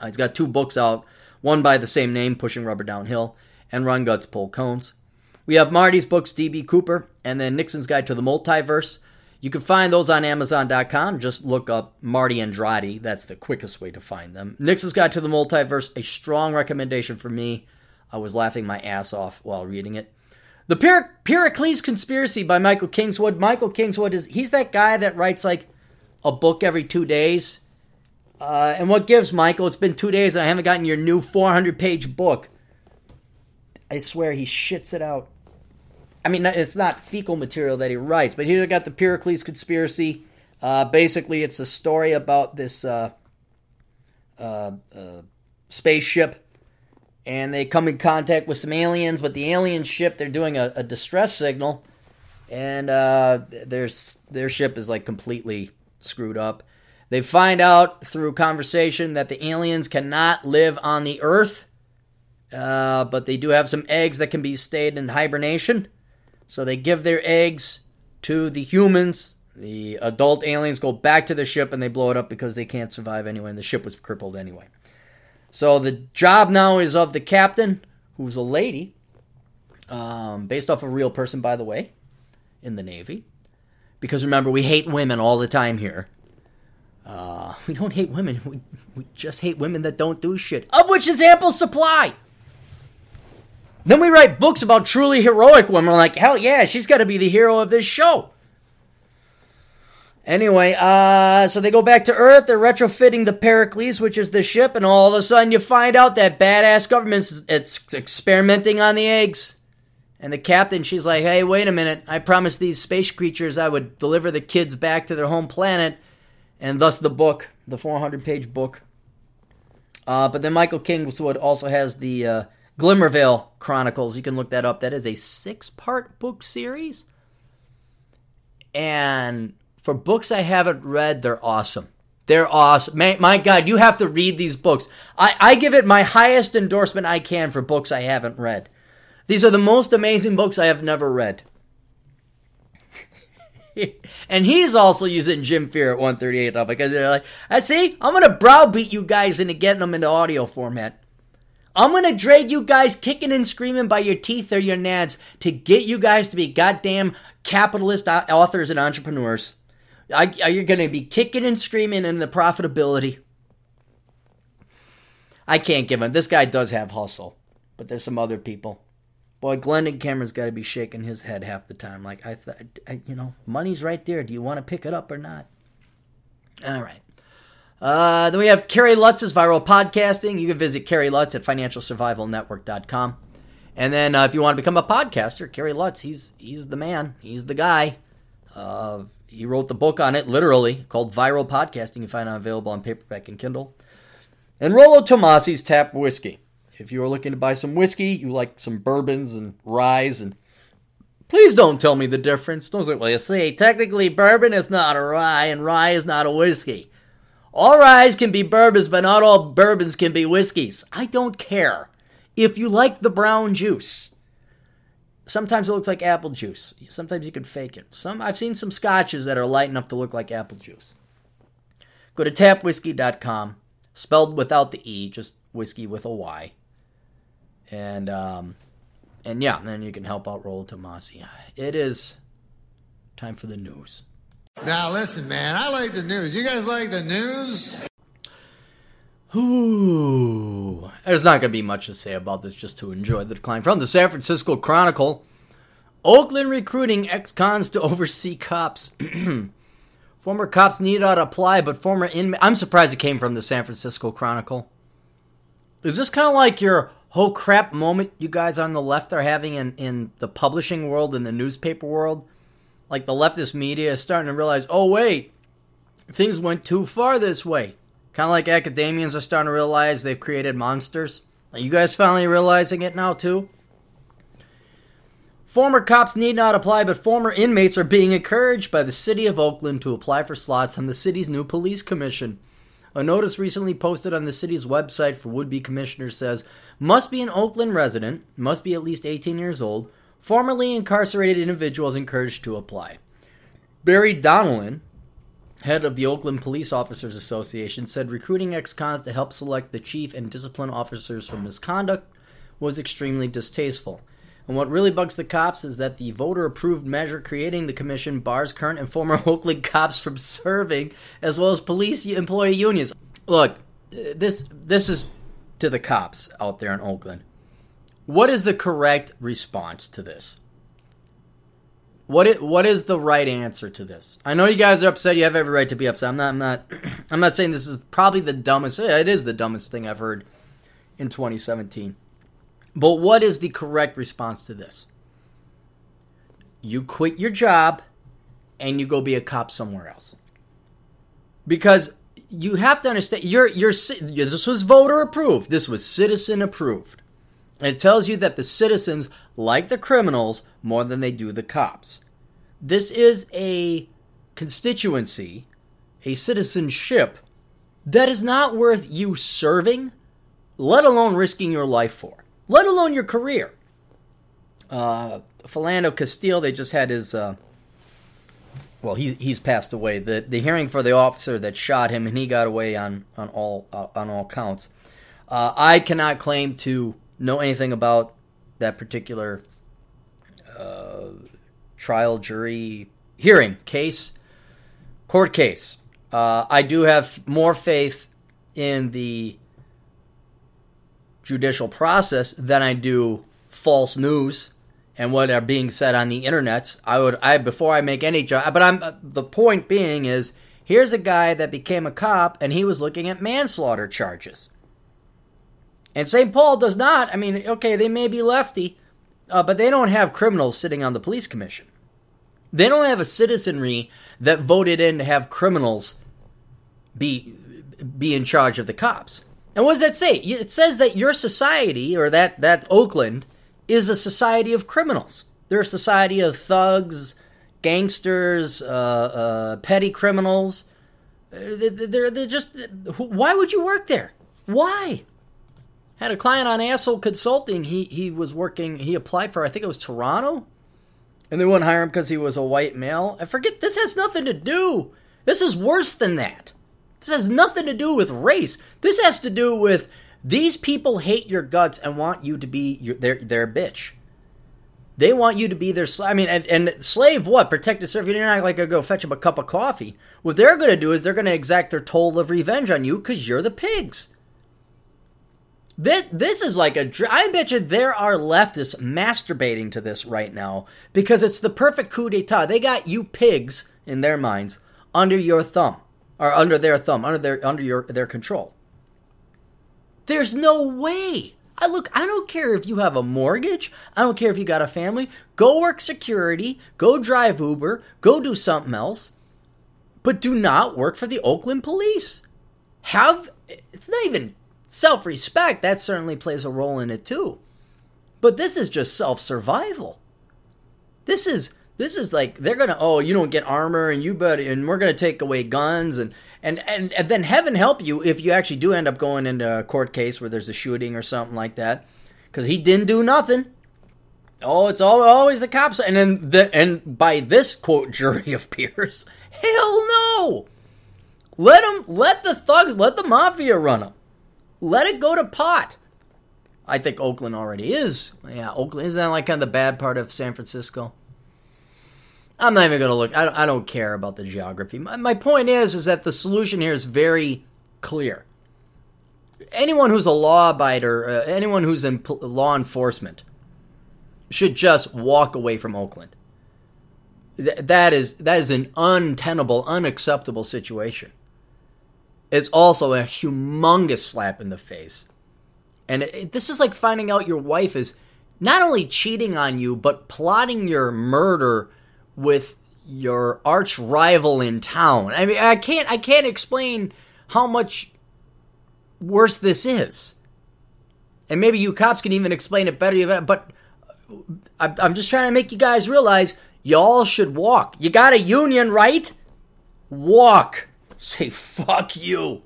Uh, he's got two books out, one by the same name, Pushing Rubber Downhill, and Run Guts Pull Cones. We have Marty's books, DB Cooper, and then Nixon's Guide to the Multiverse. You can find those on Amazon.com. Just look up Marty Andrade. That's the quickest way to find them. Nixon's Guide to the Multiverse, a strong recommendation for me. I was laughing my ass off while reading it. The Pyr- Pericles Conspiracy by Michael Kingswood. Michael Kingswood is he's that guy that writes like a book every two days. Uh, and what gives, Michael? It's been two days and I haven't gotten your new 400 page book. I swear he shits it out. I mean, it's not fecal material that he writes, but here we got the Pericles conspiracy. Uh, basically, it's a story about this uh, uh, uh, spaceship, and they come in contact with some aliens. But the alien ship, they're doing a, a distress signal, and uh, their their ship is like completely screwed up. They find out through conversation that the aliens cannot live on the Earth, uh, but they do have some eggs that can be stayed in hibernation. So they give their eggs to the humans. The adult aliens go back to the ship and they blow it up because they can't survive anyway, and the ship was crippled anyway. So the job now is of the captain, who's a lady, um, based off a real person, by the way, in the Navy. Because remember, we hate women all the time here. Uh, we don't hate women. We, we just hate women that don't do shit, of which is ample supply. Then we write books about truly heroic women. Like, hell yeah, she's got to be the hero of this show. Anyway, uh, so they go back to Earth. They're retrofitting the Pericles, which is the ship, and all of a sudden you find out that badass government's it's experimenting on the eggs. And the captain, she's like, "Hey, wait a minute! I promised these space creatures I would deliver the kids back to their home planet." And thus the book, the 400-page book. Uh, but then Michael Kingswood also has the uh, Glimmervale Chronicles. You can look that up. That is a six-part book series. And for books I haven't read, they're awesome. They're awesome. My, my, God, you have to read these books. I, I give it my highest endorsement I can for books I haven't read. These are the most amazing books I have never read. and he's also using Jim Fear at 138 up because they're like, I see, I'm gonna browbeat you guys into getting them into audio format. I'm gonna drag you guys kicking and screaming by your teeth or your nads to get you guys to be goddamn capitalist authors and entrepreneurs. I, you're going to be kicking and screaming in the profitability. I can't give him. This guy does have hustle, but there's some other people. Boy, Glendon Cameron's got to be shaking his head half the time. Like I thought, you know, money's right there. Do you want to pick it up or not? All right. Uh, then we have Kerry Lutz's viral podcasting. You can visit Kerry Lutz at financialsurvivalnetwork.com. And then uh, if you want to become a podcaster, Kerry Lutz, he's he's the man. He's the guy. Uh, he wrote the book on it, literally, called Viral Podcasting. You find it available on paperback and Kindle. And Rollo Tomasi's Tap Whiskey. If you are looking to buy some whiskey, you like some bourbons and ryes, and please don't tell me the difference. Don't say, well, you see, technically bourbon is not a rye, and rye is not a whiskey. All ryes can be bourbons, but not all bourbons can be whiskeys. I don't care. If you like the brown juice, Sometimes it looks like apple juice. Sometimes you can fake it. Some I've seen some scotches that are light enough to look like apple juice. Go to tapwhiskey.com, spelled without the e, just whiskey with a y. And um, and yeah, then you can help out Rollo Tomasi. It is time for the news. Now listen, man, I like the news. You guys like the news? Ooh. There's not going to be much to say about this just to enjoy the decline. From the San Francisco Chronicle Oakland recruiting ex cons to oversee cops. former cops need not apply, but former inmates. I'm surprised it came from the San Francisco Chronicle. Is this kind of like your whole crap moment you guys on the left are having in, in the publishing world and the newspaper world? Like the leftist media is starting to realize, oh, wait, things went too far this way. Kind of like academians are starting to realize they've created monsters. Are you guys finally realizing it now, too? Former cops need not apply, but former inmates are being encouraged by the city of Oakland to apply for slots on the city's new police commission. A notice recently posted on the city's website for would be commissioners says must be an Oakland resident, must be at least 18 years old, formerly incarcerated individuals encouraged to apply. Barry Donelan, head of the Oakland Police Officers Association, said recruiting ex cons to help select the chief and discipline officers for misconduct was extremely distasteful. And what really bugs the cops is that the voter approved measure creating the commission bars current and former Oakland cops from serving, as well as police employee unions. Look, this this is to the cops out there in Oakland. What is the correct response to this? What is, what is the right answer to this? I know you guys are upset. You have every right to be upset. I'm not. I'm not. I'm not saying this is probably the dumbest. Eh, it is the dumbest thing I've heard in 2017. But what is the correct response to this? You quit your job and you go be a cop somewhere else. Because you have to understand you're you're this was voter approved. This was citizen approved. And it tells you that the citizens like the criminals more than they do the cops. This is a constituency, a citizenship that is not worth you serving, let alone risking your life for, let alone your career. Uh, Philando Castile, they just had his. Uh, well, he's he's passed away. the The hearing for the officer that shot him, and he got away on on all uh, on all counts. Uh, I cannot claim to know anything about that particular uh, trial, jury, hearing, case, court case. Uh, I do have more faith in the judicial process than I do false news and what are being said on the internet. I would I before I make any job, but I'm the point being is here's a guy that became a cop and he was looking at manslaughter charges. And St. Paul does not. I mean, okay, they may be lefty, uh, but they don't have criminals sitting on the police commission. They don't have a citizenry that voted in to have criminals be be in charge of the cops. And what does that say? It says that your society or that that Oakland is a society of criminals. They're a society of thugs, gangsters, uh, uh, petty criminals. Uh, they're, they're just. Why would you work there? Why? Had a client on Asshole Consulting. He he was working. He applied for I think it was Toronto, and they wouldn't hire him because he was a white male. I forget. This has nothing to do. This is worse than that. This has nothing to do with race. This has to do with these people hate your guts and want you to be your, their their bitch. They want you to be their slave. I mean, and, and slave what? Protect and serve. You're not like I go fetch them a cup of coffee. What they're going to do is they're going to exact their toll of revenge on you because you're the pigs. This this is like a. I bet you there are leftists masturbating to this right now because it's the perfect coup d'état. They got you pigs in their minds under your thumb or under their thumb, under their under your their control. There's no way. I look, I don't care if you have a mortgage. I don't care if you got a family. Go work security, go drive Uber, go do something else. But do not work for the Oakland police. Have it's not even self-respect. That certainly plays a role in it too. But this is just self-survival. This is this is like they're gonna oh you don't get armor and you but and we're gonna take away guns and and, and and then heaven help you if you actually do end up going into a court case where there's a shooting or something like that, because he didn't do nothing. Oh, it's all, always the cops, and then the, and by this quote jury of peers, hell no. Let them, let the thugs, let the mafia run them. Let it go to pot. I think Oakland already is. Yeah, Oakland isn't that like kind of the bad part of San Francisco? I'm not even going to look. I don't, I don't care about the geography. My, my point is, is that the solution here is very clear. Anyone who's a law abider, uh, anyone who's in p- law enforcement, should just walk away from Oakland. Th- that is that is an untenable, unacceptable situation. It's also a humongous slap in the face, and it, it, this is like finding out your wife is not only cheating on you but plotting your murder with your arch rival in town. I mean, I can't I can't explain how much worse this is. And maybe you cops can even explain it better, but I'm just trying to make you guys realize y'all should walk. You got a union, right? Walk. Say fuck you.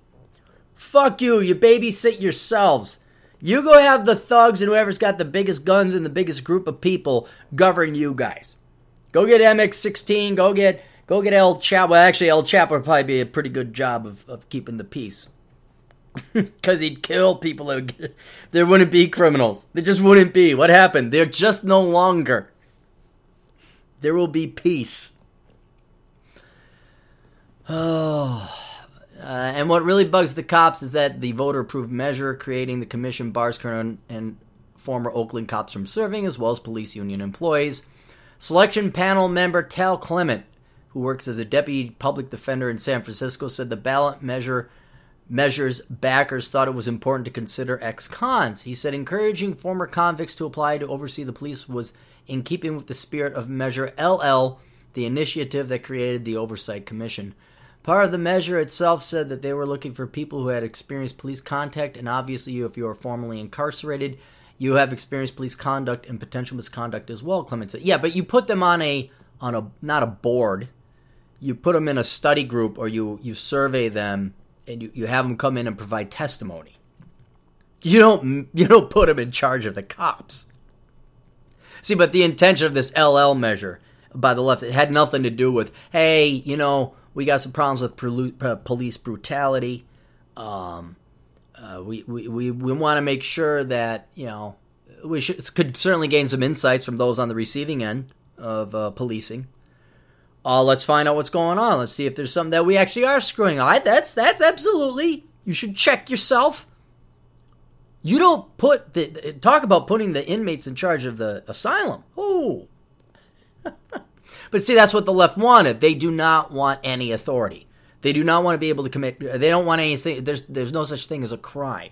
Fuck you. You babysit yourselves. You go have the thugs and whoever's got the biggest guns and the biggest group of people govern you guys. Go get MX16. Go get go get El Chapo. Well, actually, El Chapo would probably be a pretty good job of, of keeping the peace. Because he'd kill people. Would, there wouldn't be criminals. There just wouldn't be. What happened? They're just no longer. There will be peace. Oh. Uh, and what really bugs the cops is that the voter approved measure creating the commission bars current and former Oakland cops from serving, as well as police union employees. Selection panel member Tal Klement, who works as a deputy public defender in San Francisco, said the ballot measure measures backers thought it was important to consider ex-cons. He said encouraging former convicts to apply to oversee the police was in keeping with the spirit of Measure LL, the initiative that created the Oversight Commission. Part of the measure itself said that they were looking for people who had experienced police contact, and obviously, if you are formerly incarcerated, you have experienced police conduct and potential misconduct as well, Klement said. Yeah, but you put them on a on a not a board. You put them in a study group or you you survey them and you, you have them come in and provide testimony. You don't you don't put them in charge of the cops. See, but the intention of this LL measure by the left it had nothing to do with, hey, you know, we got some problems with police brutality. Um, Uh, we we, we, we want to make sure that, you know, we should, could certainly gain some insights from those on the receiving end of uh, policing. Uh, let's find out what's going on. Let's see if there's something that we actually are screwing on. That's that's absolutely. You should check yourself. You don't put the talk about putting the inmates in charge of the asylum. Oh. but see, that's what the left wanted. They do not want any authority. They do not want to be able to commit. They don't want anything. There's there's no such thing as a crime.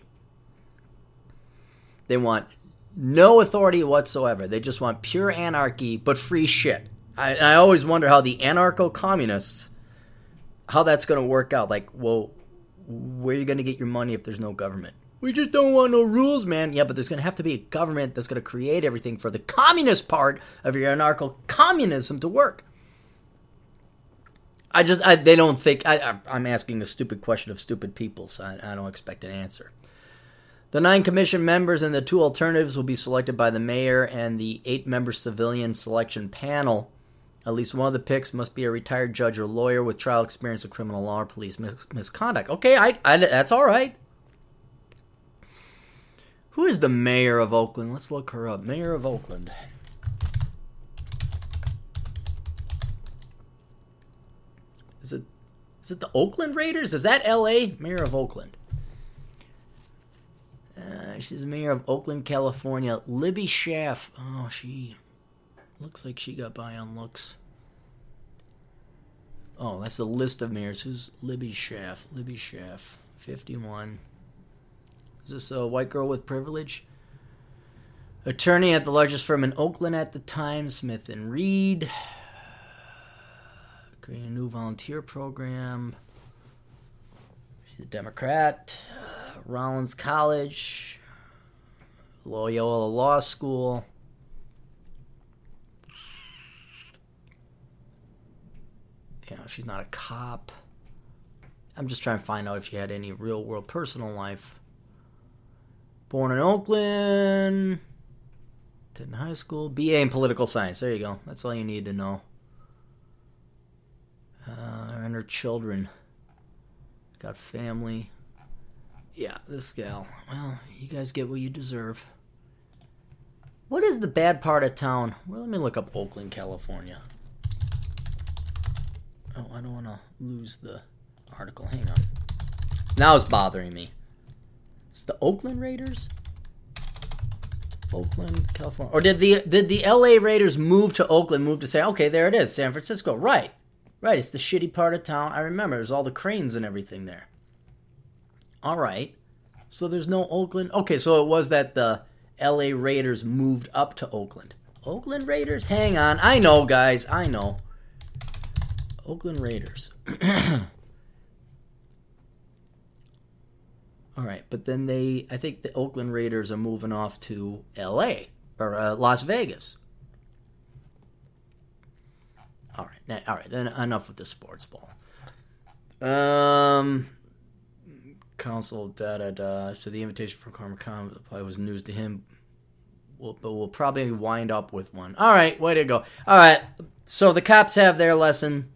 They want no authority whatsoever. They just want pure anarchy, but free shit. I, I always wonder how the anarcho communists, how that's going to work out. Like, well, where are you going to get your money if there's no government? We just don't want no rules, man. Yeah, but there's going to have to be a government that's going to create everything for the communist part of your anarcho communism to work. I just, I, they don't think, I, am asking a stupid question of stupid people, so I, I don't expect an answer. The nine commission members and the two alternatives will be selected by the mayor and the eight member civilian selection panel. At least one of the picks must be a retired judge or lawyer with trial experience of criminal law or police mis- misconduct. Okay, I, I, that's all right. Who is the mayor of Oakland? Let's look her up. Mayor of Oakland. Is it is it the Oakland Raiders? Is that L.A. Mayor of Oakland? Uh, she's the mayor of Oakland, California. Libby Schaaf. Oh, she looks like she got by on looks. Oh, that's the list of mayors. Who's Libby Schaaf? Libby Schaaf, 51. Is this a white girl with privilege? Attorney at the largest firm in Oakland at the time, Smith and Reed. Creating a new volunteer program. She's a Democrat. Uh, Rollins College, Loyola Law School. You know, she's not a cop. I'm just trying to find out if she had any real world personal life. Born in Oakland. Did high school. BA in political science. There you go. That's all you need to know. Uh, and her children. Got family. Yeah, this gal. Well, you guys get what you deserve. What is the bad part of town? Well, let me look up Oakland, California. Oh, I don't want to lose the article. Hang on. Now it's bothering me. It's the Oakland Raiders. Oakland, California, or did the did the L.A. Raiders move to Oakland? Move to say, okay, there it is, San Francisco. Right, right. It's the shitty part of town. I remember. There's all the cranes and everything there. All right. So there's no Oakland. Okay, so it was that the LA Raiders moved up to Oakland. Oakland Raiders? Hang on. I know, guys. I know. Oakland Raiders. All right, but then they, I think the Oakland Raiders are moving off to L.A. or uh, Las Vegas. All right, all right. Then enough with the sports ball. Um, council, da da da. So the invitation for Karma Khan probably was news to him. We'll, but we'll probably wind up with one. All right, way to go. All right, so the cops have their lesson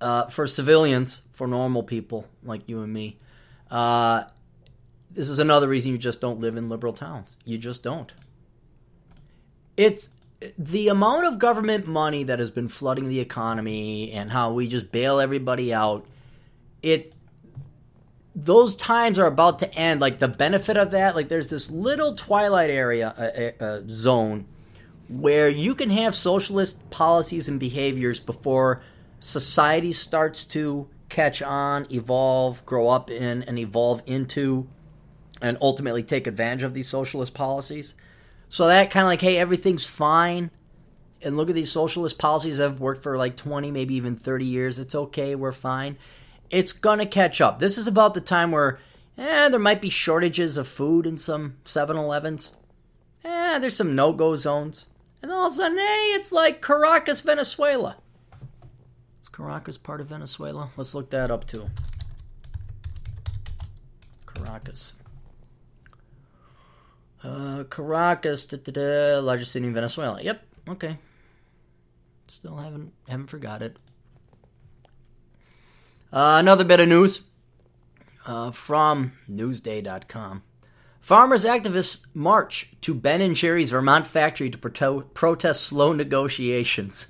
uh, for civilians, for normal people like you and me. Uh, this is another reason you just don't live in liberal towns. You just don't. It's the amount of government money that has been flooding the economy and how we just bail everybody out. It those times are about to end. Like the benefit of that, like there's this little twilight area uh, uh, uh, zone where you can have socialist policies and behaviors before society starts to catch on, evolve, grow up in, and evolve into, and ultimately take advantage of these socialist policies. So that kind of like, hey, everything's fine. And look at these socialist policies that have worked for like 20, maybe even 30 years. It's okay. We're fine it's gonna catch up. This is about the time where eh, there might be shortages of food in some 7-Elevens. Eh, there's some no-go zones. And all of a sudden, hey, it's like Caracas, Venezuela. Is Caracas part of Venezuela? Let's look that up too. Caracas. Uh, Caracas, da, da, da, largest city in Venezuela. Yep. Okay. Still haven't haven't forgot it. Uh, another bit of news. uh, from Newsday.com. Farmers activists march to Ben and Jerry's Vermont factory to proto- protest slow negotiations.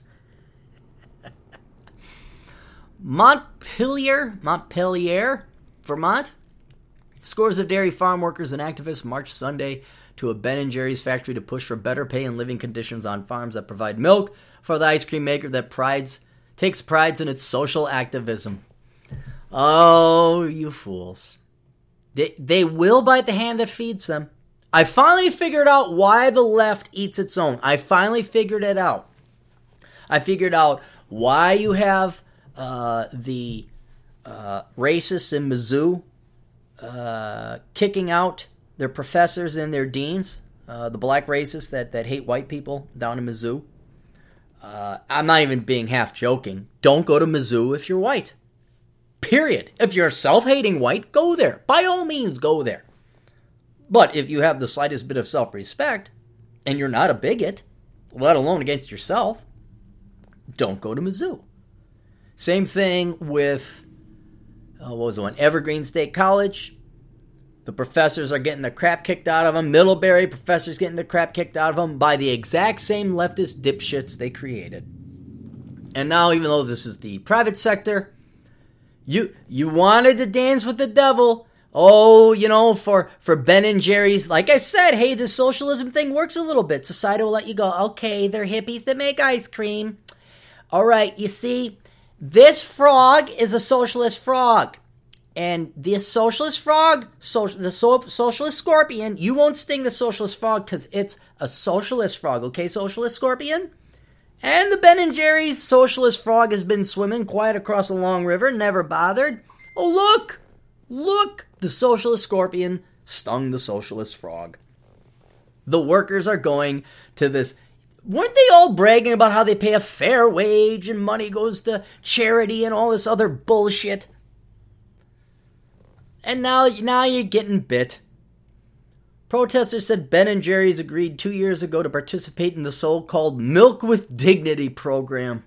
Montpelier, Montpelier, Vermont. Scores of dairy farm workers and activists marched Sunday to a Ben and Jerry's factory to push for better pay and living conditions on farms that provide milk for the ice cream maker that prides takes prides in its social activism. Oh, you fools. They, they will bite the hand that feeds them. I finally figured out why the left eats its own. I finally figured it out. I figured out why you have uh, the uh, racists in Mizzou uh, kicking out their professors and their deans, uh, the black racists that, that hate white people down in Mizzou. Uh, I'm not even being half joking. Don't go to Mizzou if you're white. Period. If you're self hating white, go there. By all means, go there. But if you have the slightest bit of self respect and you're not a bigot, let alone against yourself, don't go to Mizzou. Same thing with, uh, what was the one? Evergreen State College. The professors are getting the crap kicked out of them. Middlebury professors getting the crap kicked out of them by the exact same leftist dipshits they created. And now, even though this is the private sector, you you wanted to dance with the devil. Oh, you know, for for Ben and Jerry's, like I said, hey, the socialism thing works a little bit. Society will let you go. Okay, they're hippies that make ice cream. All right, you see, this frog is a socialist frog. And this socialist frog, the so, socialist scorpion, you won't sting the socialist frog because it's a socialist frog, okay, socialist scorpion? And the Ben and Jerry's socialist frog has been swimming quiet across a long river, never bothered. Oh, look! Look! The socialist scorpion stung the socialist frog. The workers are going to this. Weren't they all bragging about how they pay a fair wage and money goes to charity and all this other bullshit? And now, now you're getting bit. Protesters said Ben and Jerry's agreed two years ago to participate in the so called Milk with Dignity program.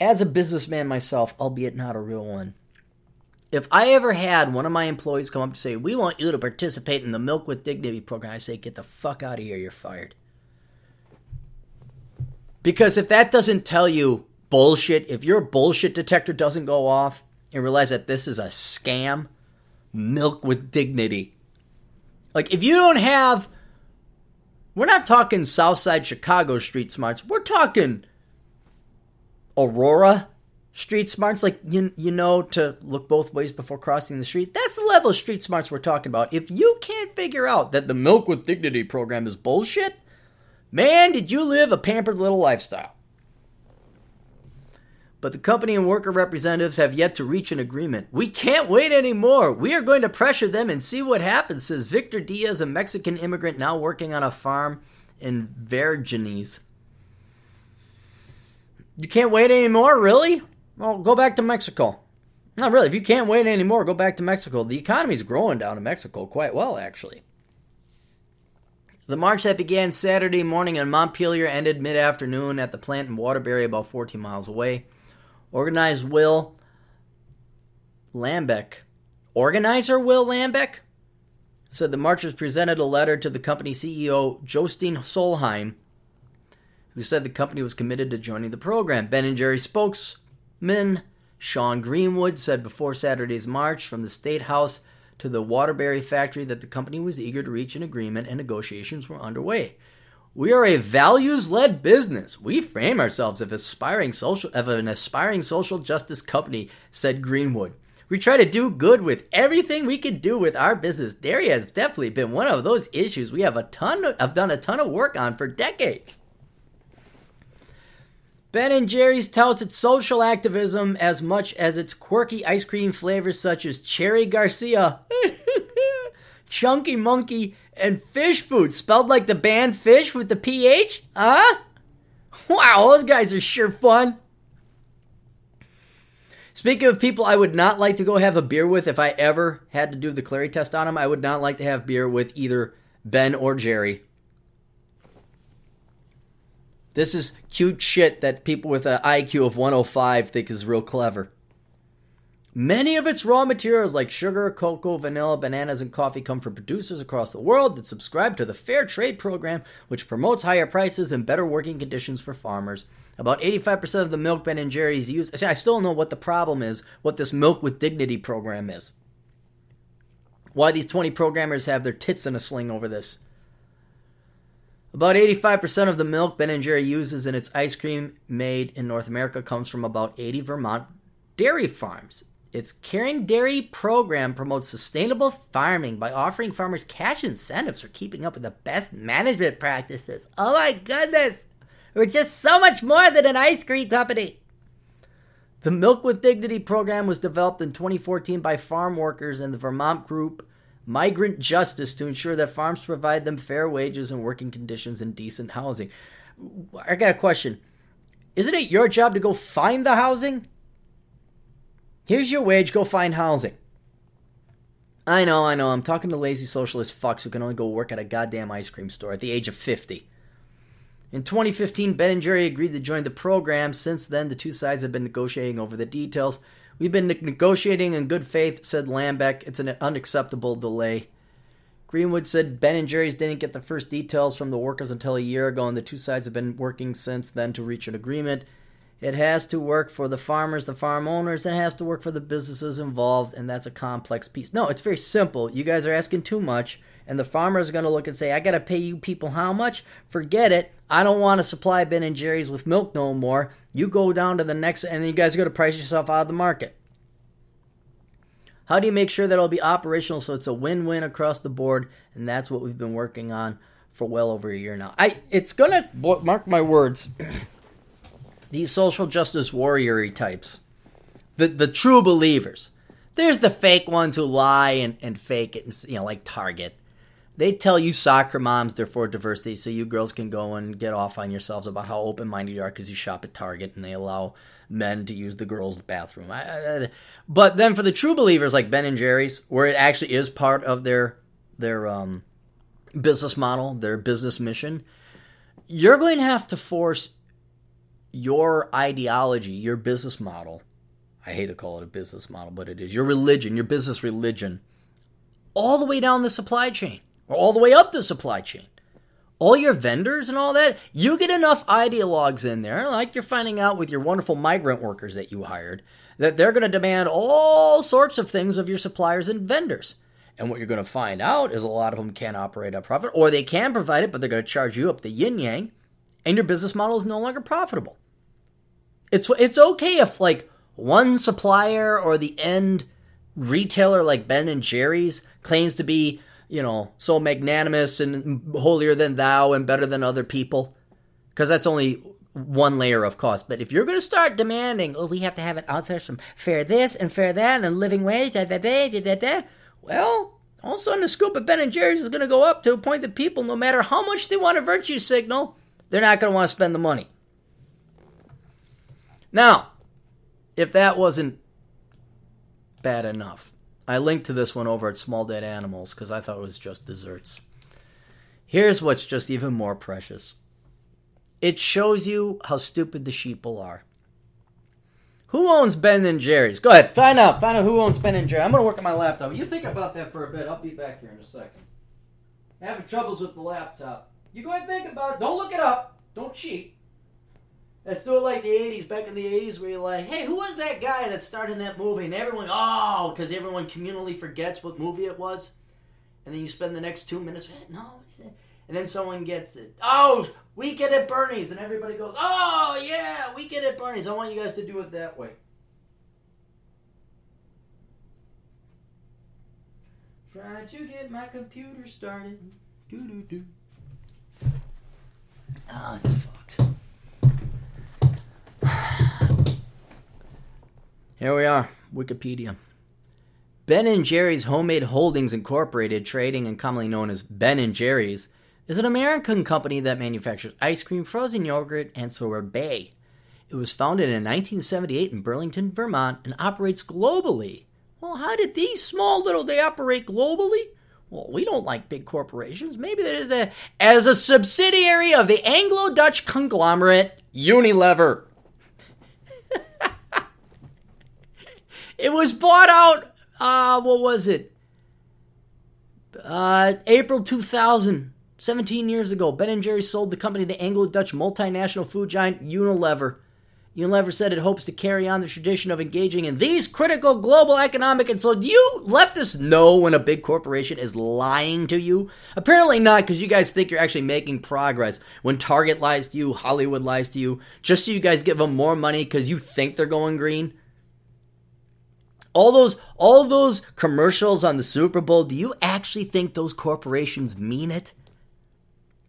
As a businessman myself, albeit not a real one, if I ever had one of my employees come up to say, We want you to participate in the Milk with Dignity program, I say, Get the fuck out of here, you're fired. Because if that doesn't tell you bullshit, if your bullshit detector doesn't go off and realize that this is a scam, milk with dignity. Like, if you don't have, we're not talking Southside Chicago street smarts. We're talking Aurora street smarts. Like, you, you know to look both ways before crossing the street. That's the level of street smarts we're talking about. If you can't figure out that the Milk with Dignity program is bullshit, man, did you live a pampered little lifestyle. But the company and worker representatives have yet to reach an agreement. We can't wait anymore. We are going to pressure them and see what happens, says Victor Diaz, a Mexican immigrant now working on a farm in Vergennes. You can't wait anymore, really? Well, go back to Mexico. Not really. If you can't wait anymore, go back to Mexico. The economy's growing down in Mexico quite well, actually. The march that began Saturday morning in Montpelier ended mid afternoon at the plant in Waterbury, about 14 miles away. Organized Will Lambeck. Organizer Will Lambeck said the marchers presented a letter to the company CEO Jostein Solheim, who said the company was committed to joining the program. Ben and Jerry spokesman Sean Greenwood said before Saturday's march from the State House to the Waterbury factory that the company was eager to reach an agreement and negotiations were underway. We are a values-led business. We frame ourselves as aspiring social of an aspiring social justice company, said Greenwood. We try to do good with everything we can do with our business. Dairy has definitely been one of those issues we have a ton of, have done a ton of work on for decades. Ben and Jerry's touts its social activism as much as its quirky ice cream flavors such as Cherry Garcia, Chunky Monkey, and Phish Food, spelled like the band Phish with the PH? Huh? Wow, those guys are sure fun. Speaking of people I would not like to go have a beer with if I ever had to do the Clarey test on them, I would not like to have beer with either Ben or Jerry. This is cute shit that people with an IQ of 105 think is real clever. Many of its raw materials, like sugar, cocoa, vanilla, bananas, and coffee, come from producers across the world that subscribe to the Fair Trade Program, which promotes higher prices and better working conditions for farmers. About 85% of the milk Ben and Jerry's use. See, I still don't know what the problem is, what this Milk with Dignity program is. Why these 20 programmers have their tits in a sling over this. About 85% of the milk Ben and Jerry uses in its ice cream made in North America comes from about 80 Vermont dairy farms. Its Caring Dairy program promotes sustainable farming by offering farmers cash incentives for keeping up with the best management practices. Oh my goodness! We're just so much more than an ice cream company. The Milk with Dignity program was developed in 2014 by farm workers and the Vermont group Migrant Justice to ensure that farms provide them fair wages and working conditions and decent housing. I got a question. Isn't it your job to go find the housing? Here's your wage, go find housing. I know, I know, I'm talking to lazy socialist fucks who can only go work at a goddamn ice cream store at the age of 50. In 2015, Ben and Jerry agreed to join the program. Since then, the two sides have been negotiating over the details. We've been negotiating in good faith, said Lambeck. It's an unacceptable delay. Greenwood said Ben and Jerry's didn't get the first details from the workers until a year ago, and the two sides have been working since then to reach an agreement. It has to work for the farmers, the farm owners, and it has to work for the businesses involved, and that's a complex piece. No, it's very simple. You guys are asking too much, and the farmer is going to look and say, I got to pay you people how much? Forget it. I don't want to supply Ben and Jerry's with milk no more. You go down to the next, and then you guys got to price yourself out of the market. How do you make sure that it'll be operational so it's a win-win across the board? And that's what we've been working on for well over a year now. I it's gonna mark my words these social justice warrior types, the the true believers. There's the fake ones who lie and, and fake it, and, you know, like Target. They tell you soccer moms they're for diversity, so you girls can go and get off on yourselves about how open minded you are because you shop at Target and they allow men to use the girls' bathroom. I, I, but then for the true believers like Ben and Jerry's, where it actually is part of their their um, business model, their business mission, you're going to have to force your ideology, your business model, I hate to call it a business model, but it is your religion, your business religion, all the way down the supply chain or all the way up the supply chain. All your vendors and all that, you get enough ideologues in there, like you're finding out with your wonderful migrant workers that you hired, that they're going to demand all sorts of things of your suppliers and vendors. And what you're going to find out is a lot of them can't operate at profit, or they can provide it, but they're going to charge you up the yin yang, and your business model is no longer profitable. It's it's okay if like one supplier or the end retailer like Ben and Jerry's claims to be, you know, so magnanimous and holier than thou and better than other people because that's only one layer of cost. But if you're going to start demanding, oh, we have to have it outsourced from fair this and fair that and living wage, da, da, da, da, da, da, well, all of a sudden the scoop of Ben and Jerry's is going to go up to a point that people, no matter how much they want a virtue signal, they're not going to want to spend the money. Now, if that wasn't bad enough, I linked to this one over at Small Dead Animals because I thought it was just desserts. Here's what's just even more precious it shows you how stupid the sheeple are. Who owns Ben and Jerry's? Go ahead, find out. Find out who owns Ben and Jerry. I'm gonna work on my laptop. You think about that for a bit. I'll be back here in a second. Having troubles with the laptop. You go ahead and think about it. Don't look it up. Don't cheat. That's still like the 80s, back in the 80s, where you're like, hey, who was that guy that started that movie? And everyone, oh, because everyone communally forgets what movie it was. And then you spend the next two minutes, no. And then someone gets it. Oh, we get it, Bernie's. And everybody goes, oh, yeah, we get it, Bernie's. I want you guys to do it that way. Try to get my computer started. Do do do. Ah, it's fucked. Here we are, Wikipedia. Ben and Jerry's Homemade Holdings Incorporated, trading and commonly known as Ben and Jerry's, is an American company that manufactures ice cream, frozen yogurt, and sorbet. It was founded in 1978 in Burlington, Vermont, and operates globally. Well, how did these small little they operate globally? Well, we don't like big corporations. Maybe there's a as a subsidiary of the Anglo-Dutch conglomerate Unilever. It was bought out. Uh, what was it? Uh, April 2000, 17 years ago. Ben and Jerry sold the company to Anglo-Dutch multinational food giant Unilever. Unilever said it hopes to carry on the tradition of engaging in these critical global economic and so do you leftists know when a big corporation is lying to you? Apparently not because you guys think you're actually making progress. When Target lies to you, Hollywood lies to you, just so you guys give them more money because you think they're going green. All those all those commercials on the Super Bowl, do you actually think those corporations mean it?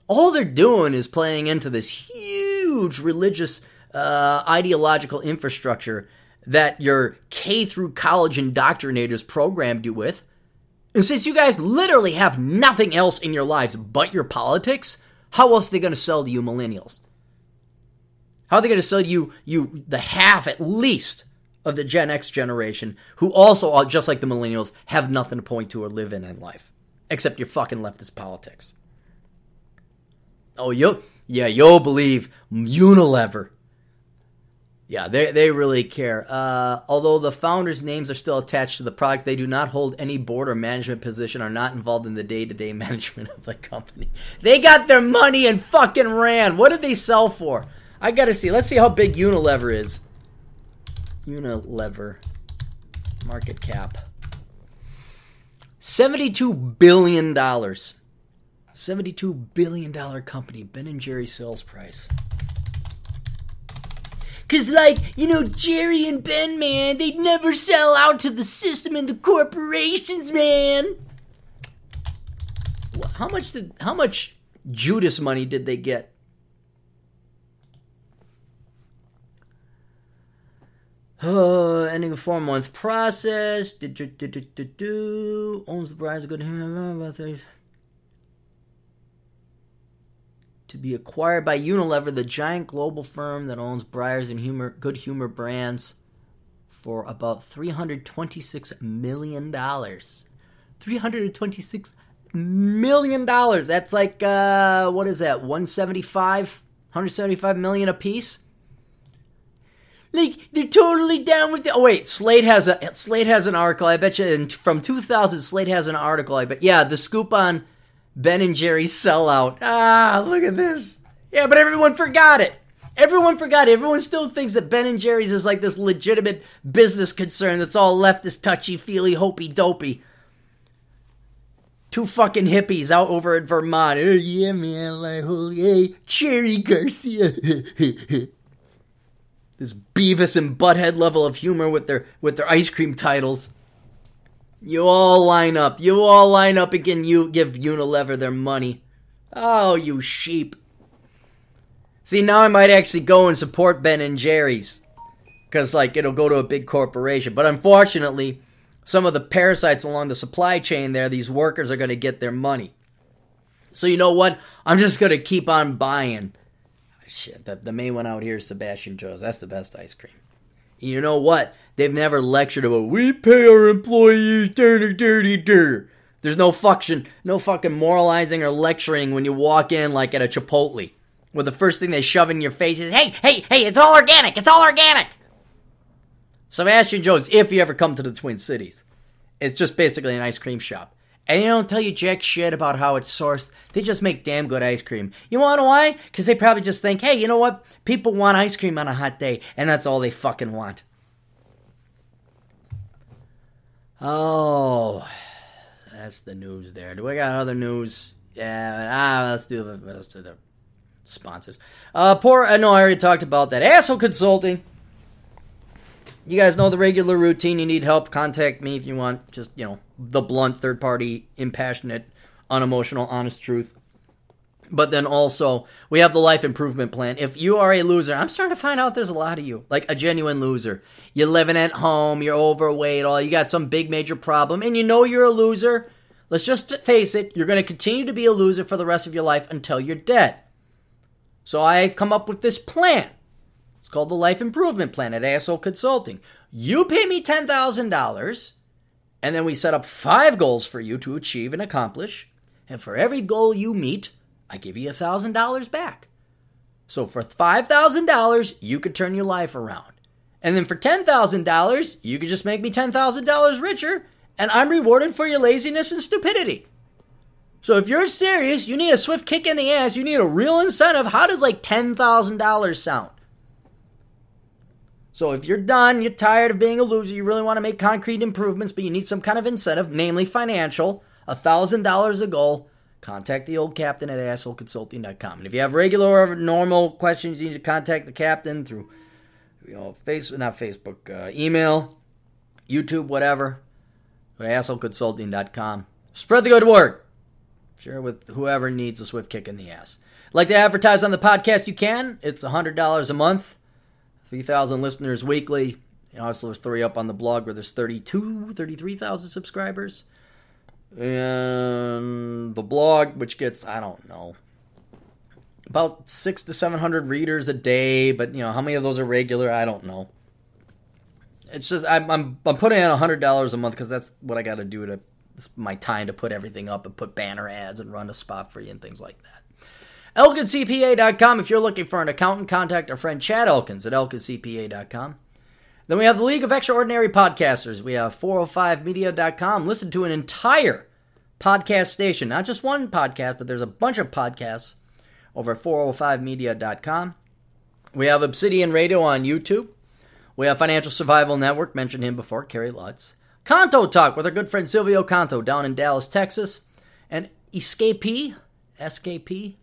All they're doing is playing into this huge religious uh, ideological infrastructure that your K through college indoctrinators programmed you with. And since you guys literally have nothing else in your lives but your politics, how else are they going to sell to you millennials? How are they going to sell you you the half at least of the Gen X generation who also just like the millennials have nothing to point to or live in in life except your fucking leftist politics. Oh, yo, yeah, you'll believe Unilever yeah, they, they really care. Uh, although the founders' names are still attached to the product, they do not hold any board or management position, are not involved in the day to day management of the company. They got their money and fucking ran. What did they sell for? I gotta see. Let's see how big Unilever is. Unilever market cap $72 billion. $72 billion company, Ben and Jerry sales price. Cause like, you know, Jerry and Ben, man, they'd never sell out to the system and the corporations, man. How much did how much Judas money did they get? Uh, ending a four month process. Owns the of good Humor to be acquired by Unilever, the giant global firm that owns Breyers and Humor, Good Humor brands, for about $326 million. $326 million. That's like, uh, what is that, 175? 175 million a piece? Like they're totally down with it. Oh wait, Slate has a Slate has an article. I bet you in, from 2000, Slate has an article. I bet yeah, the scoop on Ben and Jerry's sellout. Ah, look at this. Yeah, but everyone forgot it. Everyone forgot. It. Everyone still thinks that Ben and Jerry's is like this legitimate business concern that's all leftist, touchy feely, hopey dopey. Two fucking hippies out over in Vermont. Oh, yeah, man, like, holy, hey, Cherry Garcia. this Beavis and Butthead level of humor with their with their ice cream titles. You all line up. You all line up again. you give Unilever their money. Oh, you sheep. See, now I might actually go and support Ben and Jerry's. Because, like, it'll go to a big corporation. But unfortunately, some of the parasites along the supply chain there, these workers are going to get their money. So, you know what? I'm just going to keep on buying. Shit, the, the main one out here is Sebastian Joe's. That's the best ice cream. You know what? They've never lectured about we pay our employees dirty, dirty, dirty. There's no fucking, no fucking moralizing or lecturing when you walk in like at a Chipotle, where the first thing they shove in your face is, "Hey, hey, hey! It's all organic! It's all organic." Sebastian Joe's, if you ever come to the Twin Cities, it's just basically an ice cream shop. And they don't tell you jack shit about how it's sourced. They just make damn good ice cream. You wanna know why? Because they probably just think, hey, you know what? People want ice cream on a hot day, and that's all they fucking want. Oh, that's the news there. Do we got other news? Yeah, ah, let's do the let's do the sponsors. Uh, poor. I know I already talked about that. Asshole Consulting. You guys know the regular routine. You need help, contact me if you want. Just you know the blunt, third party, impassionate, unemotional, honest truth. But then also, we have the life improvement plan. If you are a loser, I'm starting to find out there's a lot of you, like a genuine loser. You're living at home, you're overweight, all you got some big major problem, and you know you're a loser. Let's just face it, you're going to continue to be a loser for the rest of your life until you're dead. So I've come up with this plan. It's called the Life Improvement Plan at Asshole Consulting. You pay me $10,000, and then we set up five goals for you to achieve and accomplish. And for every goal you meet, I give you $1,000 back. So for $5,000, you could turn your life around. And then for $10,000, you could just make me $10,000 richer, and I'm rewarded for your laziness and stupidity. So if you're serious, you need a swift kick in the ass, you need a real incentive. How does like $10,000 sound? So if you're done, you're tired of being a loser, you really want to make concrete improvements, but you need some kind of incentive, namely financial, $1,000 a goal, contact the old captain at assholeconsulting.com. And if you have regular or normal questions, you need to contact the captain through you know, face not Facebook, uh, email, YouTube, whatever. Go to assholeconsulting.com. Spread the good word. Share with whoever needs a swift kick in the ass. Like to advertise on the podcast, you can. It's $100 a month. 3,000 listeners weekly. Know, also, there's three up on the blog where there's 32, 33,000 subscribers. And the blog, which gets, I don't know, about six to 700 readers a day. But, you know, how many of those are regular? I don't know. It's just, I'm, I'm, I'm putting in $100 a month because that's what I got to do to, my time to put everything up and put banner ads and run a spot for you and things like that. ElkinsCPA.com. If you're looking for an accountant, contact our friend Chad Elkins at ElkinsCPA.com. Then we have the League of Extraordinary Podcasters. We have 405media.com. Listen to an entire podcast station, not just one podcast, but there's a bunch of podcasts over at 405media.com. We have Obsidian Radio on YouTube. We have Financial Survival Network, mentioned him before, Kerry Lutz. Canto Talk with our good friend Silvio Canto down in Dallas, Texas. And Escapee, SKP,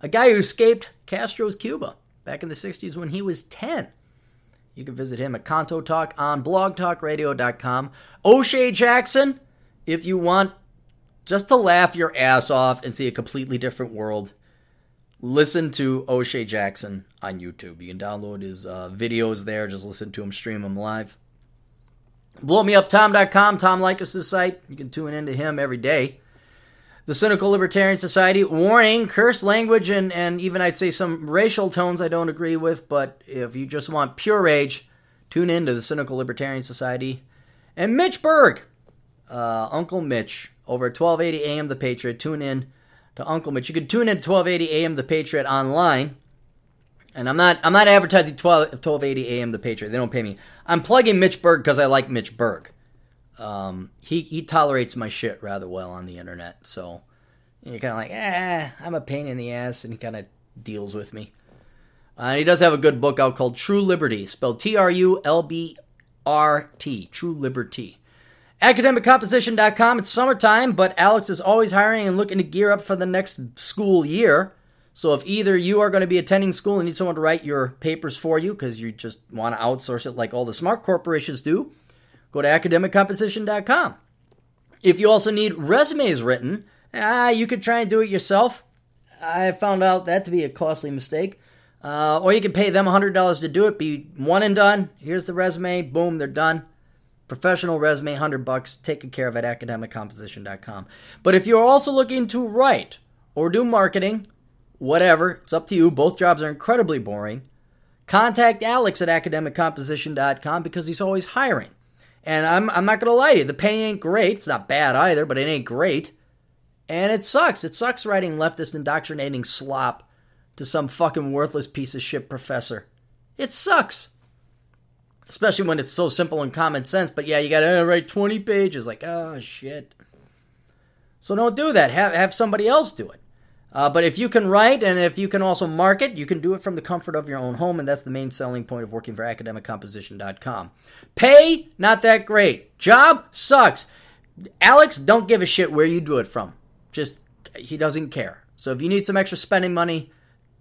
a guy who escaped Castro's Cuba back in the 60s when he was 10. You can visit him at Canto Talk on blogtalkradio.com. O'Shea Jackson, if you want just to laugh your ass off and see a completely different world, listen to O'Shea Jackson on YouTube. You can download his uh, videos there. Just listen to him stream him live. BlowMeUpTom.com, Tom Leykis' site. You can tune into him every day the Cynical Libertarian Society. Warning, curse language, and, and even I'd say some racial tones I don't agree with, but if you just want pure rage, tune in to the Cynical Libertarian Society. And Mitch Berg, uh, Uncle Mitch, over at 1280 AM The Patriot. Tune in to Uncle Mitch. You can tune in to 1280 AM The Patriot online. And I'm not I'm not advertising 12, 1280 AM The Patriot. They don't pay me. I'm plugging Mitch Berg because I like Mitch Berg. Um, he he tolerates my shit rather well on the internet, so you're kind of like, eh, I'm a pain in the ass, and he kind of deals with me. Uh, he does have a good book out called True Liberty, spelled T R U L B R T, True Liberty. AcademicComposition.com. It's summertime, but Alex is always hiring and looking to gear up for the next school year. So if either you are going to be attending school and need someone to write your papers for you because you just want to outsource it like all the smart corporations do, go to academiccomposition.com. If you also need resumes written, ah, you could try and do it yourself. I found out that to be a costly mistake. Uh, or you could pay them $100 to do it, be one and done. Here's the resume, boom, they're done. Professional resume, 100 bucks, taken care of at academiccomposition.com. But if you're also looking to write or do marketing, whatever, it's up to you. Both jobs are incredibly boring. Contact Alex at academiccomposition.com because he's always hiring. And I'm, I'm not going to lie to you, the pay ain't great. It's not bad either, but it ain't great. And it sucks. It sucks writing leftist indoctrinating slop to some fucking worthless piece of shit professor. It sucks. Especially when it's so simple and common sense, but yeah, you gotta uh, write 20 pages. Like, oh shit. So don't do that. Have, have somebody else do it. Uh, but if you can write and if you can also market, you can do it from the comfort of your own home, and that's the main selling point of working for academiccomposition.com. Pay, not that great. Job sucks. Alex, don't give a shit where you do it from. Just, he doesn't care. So if you need some extra spending money,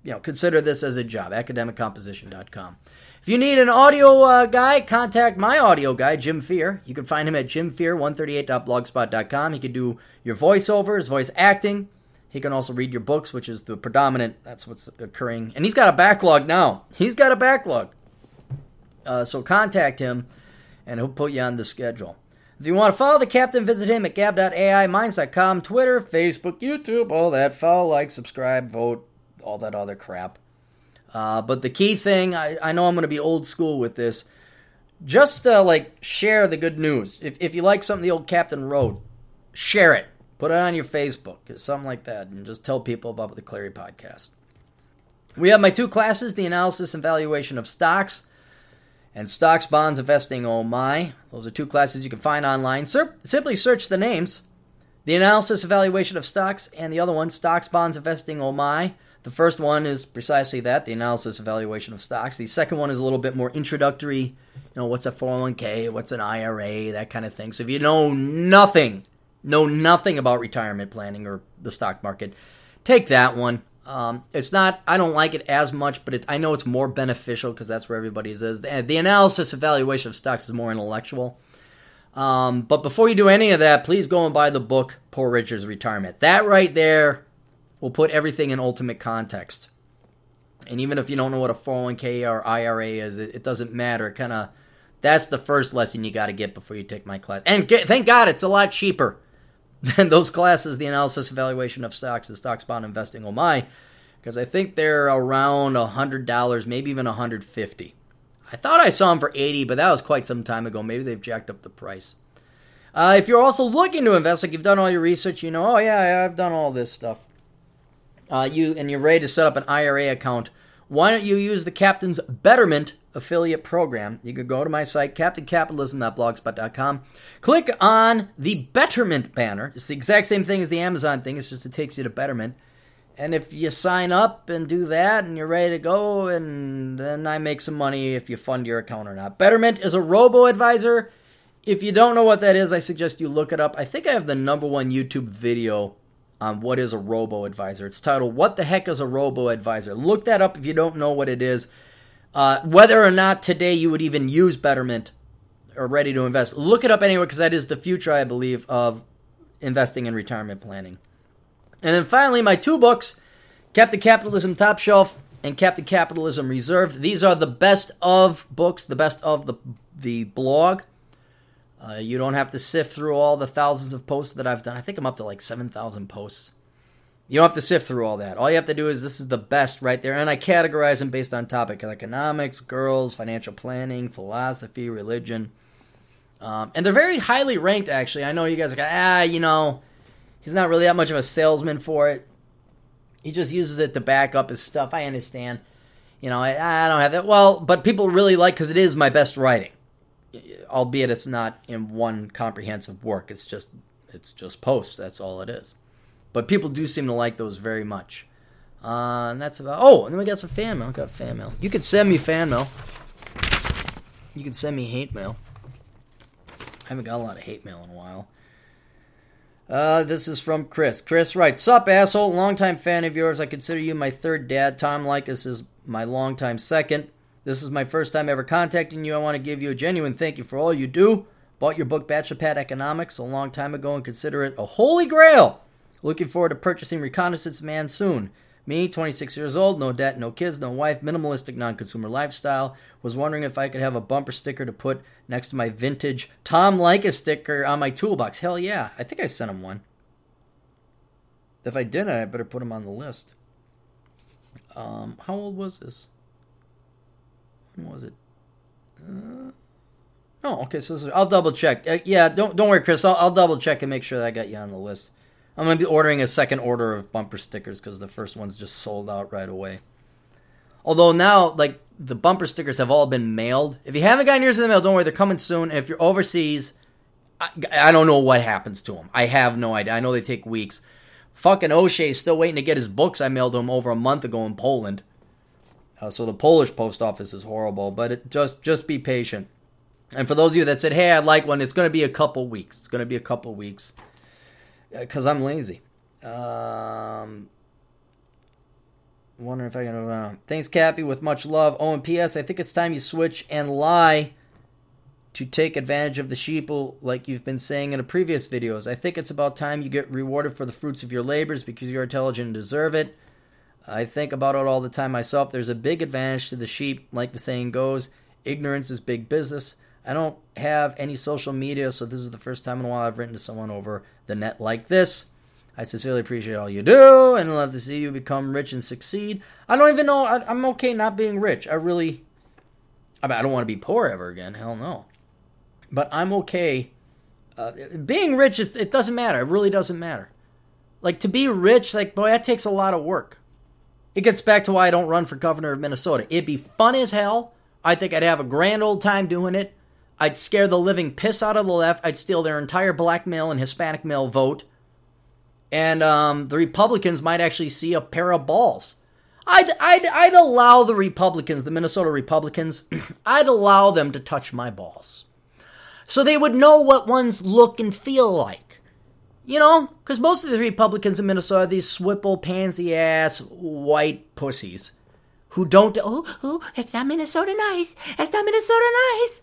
you know, consider this as a job. Academiccomposition.com. If you need an audio uh, guy, contact my audio guy, Jim Fear. You can find him at jimfear138.blogspot.com. He can do your voiceovers, voice acting. He can also read your books, which is the predominant. That's what's occurring. And he's got a backlog now. He's got a backlog. Uh, so contact him, and he'll put you on the schedule. If you want to follow the captain, visit him at gab.ai, minds.com, Twitter, Facebook, YouTube, all that. Follow, like, subscribe, vote, all that other crap. Uh, but the key thing, I, I know I'm going to be old school with this. Just uh, like share the good news. If, if you like something the old captain wrote, share it. Put it on your Facebook or something like that, and just tell people about the Clarey podcast. We have my two classes the analysis and valuation of stocks and Stocks, Bonds, Investing, Oh My. Those are two classes you can find online. Simply search the names. The analysis evaluation of stocks, and the other one, Stocks, Bonds, Investing, Oh My. The first one is precisely that, the analysis evaluation of stocks. The second one is a little bit more introductory. You know, what's a 401k, what's an IRA, that kind of thing. So if you know nothing, know nothing about retirement planning or the stock market, take that one. Um, it's not, I don't like it as much, but it, I know it's more beneficial because that's where everybody's is. The, the analysis evaluation of stocks is more intellectual. Um, but before you do any of that, please go and buy the book Poor Richard's Retirement. That right there will put everything in ultimate context. And even if you don't know what a 401k or IRA is, it, it doesn't matter. Kind of that's the first lesson you got to get before you take my class. And get, thank God it's a lot cheaper than those classes, the analysis evaluation of stocks, the stocks bond investing. Oh my, because I think they're around a hundred dollars, maybe even a hundred fifty. I thought I saw them for eighty, but that was quite some time ago. Maybe they've jacked up the price. Uh, if you're also looking to invest, like you've done all your research, you know, oh yeah, I've done all this stuff uh, you and you're ready to set up an IRA account, why don't you use the Captain's Betterment affiliate program? You can go to my site, captaincapitalism.blogspot.com, click on the Betterment banner. It's the exact same thing as the Amazon thing, it's just it takes you to Betterment. And if you sign up and do that and you're ready to go, and then I make some money if you fund your account or not. Betterment is a robo advisor. If you don't know what that is, I suggest you look it up. I think I have the number one YouTube video on what is a robo advisor. It's titled "What the Heck is a Robo Advisor?" Look that up if you don't know what it is. Uh, whether or not today you would even use Betterment or ready to invest, look it up anyway because that is the future, I believe, of investing in retirement planning. And then finally, my two books, Captain Capitalism Top Shelf and Captain Capitalism Reserved. These are the best of books, the best of the the blog. Uh, you don't have to sift through all the thousands of posts that I've done. I think I'm up to like 7,000 posts. You don't have to sift through all that. All you have to do is this is the best right there. And I categorize them based on topic economics, girls, financial planning, philosophy, religion. Um, and they're very highly ranked, actually. I know you guys are like, ah, you know, he's not really that much of a salesman for it. He just uses it to back up his stuff. I understand. You know, I, I don't have that. Well, but people really like because it is my best writing albeit it's not in one comprehensive work. It's just it's just posts. That's all it is. But people do seem to like those very much. Uh, and that's about. Oh, and then we got some fan mail. Got fan mail. You can send me fan mail. You can send me hate mail. I haven't got a lot of hate mail in a while. Uh, this is from Chris. Chris writes, Sup, asshole. Longtime fan of yours. I consider you my third dad. Tom Leykis is my longtime second. This is my first time ever contacting you. I want to give you a genuine thank you for all you do. Bought your book Bachelor Pad Economics a long time ago and consider it a holy grail. Looking forward to purchasing Reconnaissance Man soon. Me, 26 years old, no debt, no kids, no wife, minimalistic non consumer lifestyle. Was wondering if I could have a bumper sticker to put next to my vintage Tom Leykis sticker on my toolbox. Hell yeah. I think I sent him one. If I didn't, I better put him on the list. Um, how old was this? When was it? Uh, oh, okay. So is, I'll double check. Uh, yeah, don't don't worry, Chris. I'll, I'll double check and make sure that I got you on the list. I'm gonna be ordering a second order of bumper stickers because the first one's just sold out right away. Although now, like the bumper stickers have all been mailed. If you haven't gotten yours in the mail, don't worry, they're coming soon. And if you're overseas, I, I don't know what happens to them. I have no idea. I know they take weeks. Fucking O'Shea is still waiting to get his books I mailed him over a month ago in Poland. Uh, so the Polish post office is horrible, but it, just just be patient. And for those of you that said, "Hey, I'd like one," it's going to be a couple weeks. It's going to be a couple weeks because uh, I'm lazy. Um, wondering if I can. Uh, thanks, Cappy. With much love. Oh, and P.S. I think it's time you switch and lie to take advantage of the sheeple, like you've been saying in the previous videos. I think it's about time you get rewarded for the fruits of your labors because you're intelligent and deserve it. I think about it all the time myself. There's a big advantage to the sheep, like the saying goes ignorance is big business. I don't have any social media, so this is the first time in a while I've written to someone over the net like this. I sincerely appreciate all you do and love to see you become rich and succeed. I don't even know, I, am okay not being rich. I really, I, mean, I don't want to be poor ever again. Hell no. But I'm okay. Uh, being rich, is, it doesn't matter. It really doesn't matter. Like to be rich, like, boy, that takes a lot of work. It gets back to why I don't run for governor of Minnesota. It'd be fun as hell, I think I'd have a grand old time doing it. I'd scare the living piss out of the left. I'd steal their entire black male and Hispanic male vote. And um, the Republicans might actually see a pair of balls. I'd, I'd, I'd allow the Republicans, the Minnesota Republicans, I'd allow them to touch my balls. So they would know what ones look and feel like. You know, because most of the Republicans in Minnesota are these swipple, pansy ass white pussies who don't, oh, oh, it's not Minnesota nice. It's not Minnesota nice.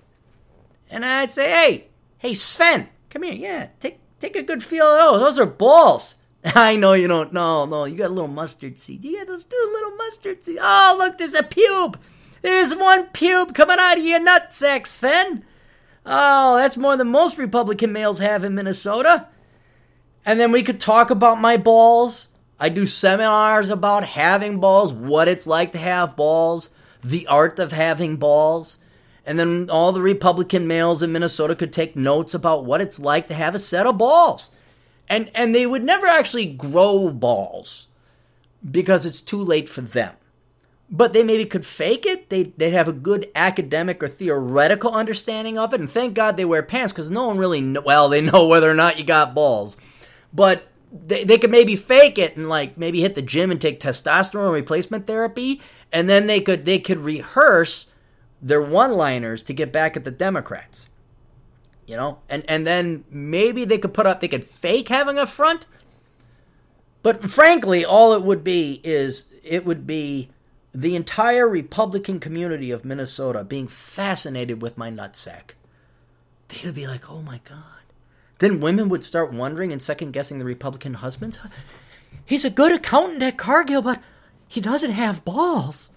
And I'd say, hey, hey, Sven, come here. Yeah, take, take a good feel of those. Those are balls. I know you don't. No, no, you got a little mustard seed. You got those two little mustard seeds. Oh, look, there's a pube. There's one pube coming out of your nutsack, Sven. Oh, that's more than most Republican males have in Minnesota. And then we could talk about my balls. I do seminars about having balls, what it's like to have balls, the art of having balls. And then all the Republican males in Minnesota could take notes about what it's like to have a set of balls. And and they would never actually grow balls because it's too late for them. But they maybe could fake it. They they'd have a good academic or theoretical understanding of it. And thank God they wear pants because no one really know, well they know whether or not you got balls but they, they could maybe fake it and like maybe hit the gym and take testosterone replacement therapy and then they could they could rehearse their one-liners to get back at the democrats. You know? And and then maybe they could put up they could fake having a front. But frankly all it would be is it would be the entire republican community of minnesota being fascinated with my nutsack. They would be like oh my god. Then women would start wondering and second guessing the Republican husbands. He's a good accountant at Cargill, but he doesn't have balls.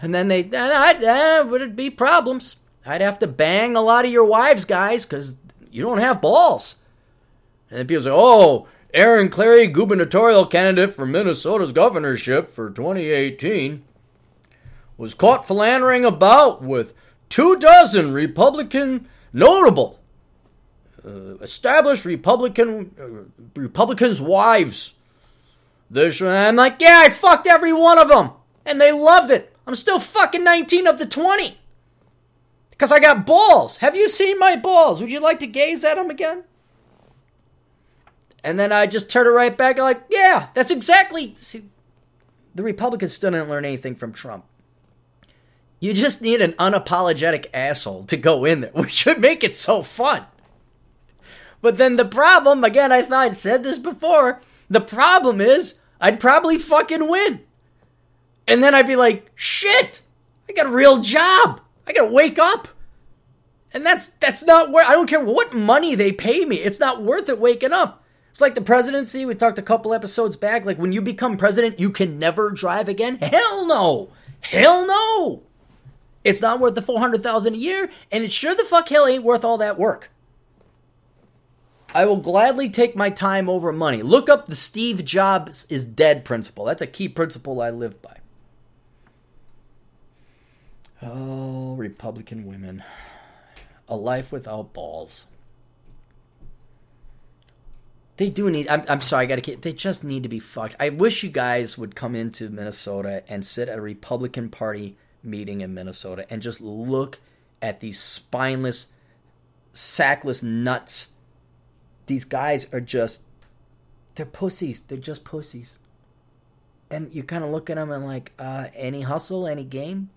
And then they, I'd, uh, would be problems? I'd have to bang a lot of your wives, guys, because you don't have balls. And then people say, oh, Aaron Clarey, gubernatorial candidate for Minnesota's governorship for 2018, was caught philandering about with two dozen Republican notable uh, established Republican uh, Republicans' wives. This I'm like, yeah, I fucked every one of them, and they loved it. I'm still fucking 19 of the 20 because I got balls. Have you seen my balls? Would you like to gaze at them again? And then I just turn it right back, like, yeah, that's exactly. See, the Republicans still didn't learn anything from Trump. You just need an unapologetic asshole to go in there, which should make it so fun. But then the problem, again, I thought I said this before. The problem is I'd probably fucking win. And then I'd be like, shit, I got a real job. I gotta wake up. And that's that's not where I don't care what money they pay me. It's not worth it waking up. It's like the presidency. We talked a couple episodes back. Like when you become president, you can never drive again. Hell no. Hell no. It's not worth the four hundred thousand a year, and it sure the fuck hell ain't worth all that work. I will gladly take my time over money. Look up the Steve Jobs is dead principle. That's a key principle I live by. Oh, Republican women. A life without balls. They do need. I'm, I'm sorry, I gotta. They just need to be fucked. I wish you guys would come into Minnesota and sit at a Republican Party meeting in Minnesota and just look at these spineless, sackless nuts these guys are just they're pussies. They're just pussies. And you kind of look at them and like, uh, any hustle, any game?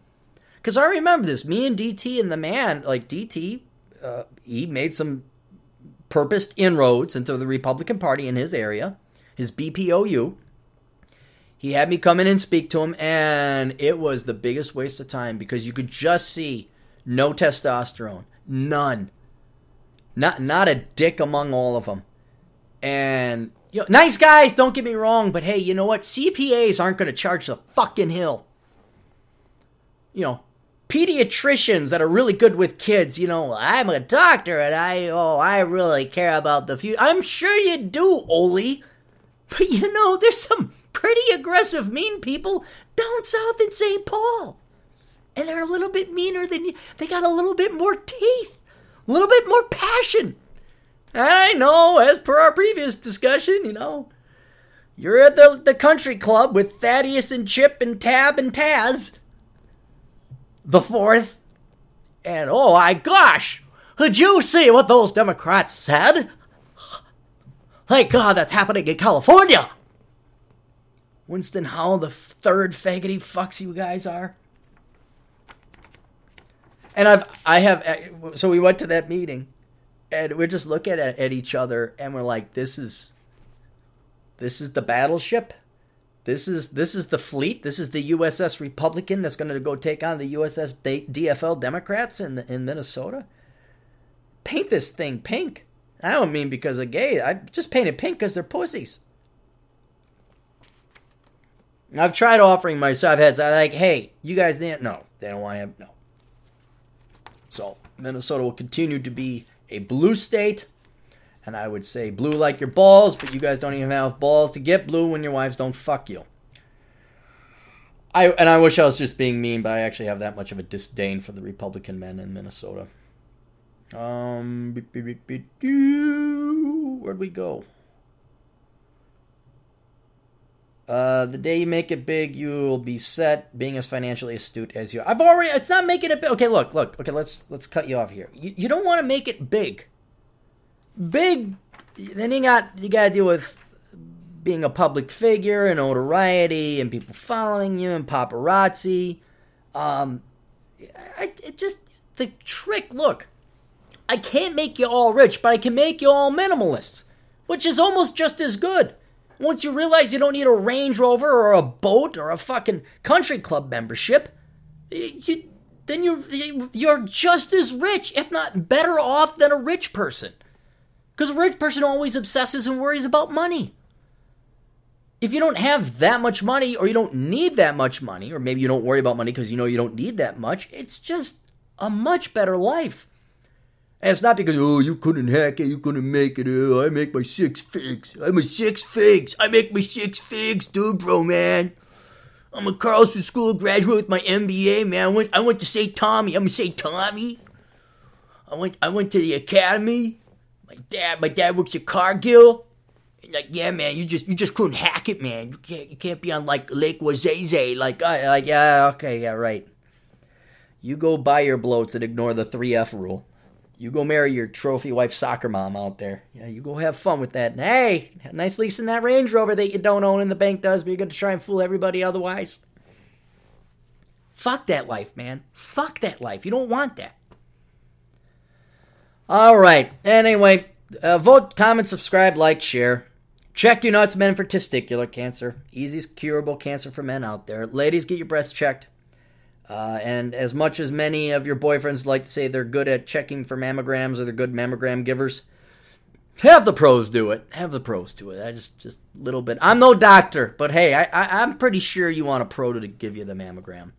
Because I remember this. Me and DT and the man, like DT, uh, he made some purposed inroads into the Republican Party in his area, his BPOU. He had me come in and speak to him, and it was the biggest waste of time because you could just see no testosterone, none. Not not a dick among all of them. And you know, nice guys, don't get me wrong, but hey, you know what? CPAs aren't going to charge the fucking hill. You know, pediatricians that are really good with kids, you know, I'm a doctor and I oh, I really care about the future. I'm sure you do, Oli. But you know, there's some pretty aggressive mean people down south in St. Paul. And they're a little bit meaner than you. They got a little bit more teeth a little bit more passion. I know, as per our previous discussion, you know, you're at the, the country club with Thaddeus and Chip and Tab and Taz. The fourth. And oh my gosh, did you see what those Democrats said? Thank God that's happening in California. Winston Howell, the third faggoty fucks you guys are. And I've, I have, eh, so we went to that meeting and we're just looking at, at each other and we're like, this is, this is the battleship. This is this is the fleet. This is the USS Republican that's going to go take on the USS DFL Democrats in in Minnesota. Paint this thing pink. I don't mean because of gay. I just painted pink because they're pussies. I've tried offering my sub heads. I like, hey, you guys didn't. No, they don't want to have no. So Minnesota will continue to be a blue state, and I would say blue like your balls, but you guys don't even have balls to get blue when your wives don't fuck you. I and I wish I was just being mean, but I actually have that much of a disdain for the Republican men in Minnesota. Um, beep, beep, beep, where'd we go? Uh, the day you make it big, you will be set being as financially astute as you. I've already. It's not making it big. Okay, look, look. Okay, let's let's cut you off here. You, you don't want to make it big. Big. Then you got you got to deal with being a public figure and notoriety and people following you and paparazzi. Um, I, it just the trick. Look, I can't make you all rich, but I can make you all minimalists, which is almost just as good. Once you realize you don't need a Range Rover or a boat or a fucking country club membership, you, then you're you're just as rich, if not better off than a rich person. Because a rich person always obsesses and worries about money. If you don't have that much money, or you don't need that much money, or maybe you don't worry about money because you know you don't need that much, it's just a much better life. And it's not because, oh, you couldn't hack it, you couldn't make it. Oh, I make my six figs. I'm a six figs. I make my six figs, dude, bro, man. I'm a Carlson School graduate with my MBA, man. I went, I went to St. Tommy. I'm a St. Tommy. I went, I went to the academy. Dad, my dad works at Cargill. like, yeah, man, you just, you just couldn't hack it, man. You can't, you can't be on like Lake Wayzata. Like, uh, like, yeah, okay, yeah, right. You go buy your bloats and ignore the 3F rule. You go marry your trophy wife soccer mom out there. Yeah, you go have fun with that. And hey, nice leasing that Range Rover that you don't own and the bank does, but you're to try and fool everybody otherwise. Fuck that life, man. Fuck that life. You don't want that. All right. Anyway, uh, vote, comment, subscribe, like, share. Check your nuts, men, for testicular cancer. Easiest curable cancer for men out there. Ladies, get your breasts checked. Uh, and as much as many of your boyfriends like to say they're good at checking for mammograms or they're good mammogram givers, have the pros do it. Have the pros do it. I just just a little bit. I'm no doctor, but hey, I, I I'm pretty sure you want a pro to give you the mammogram.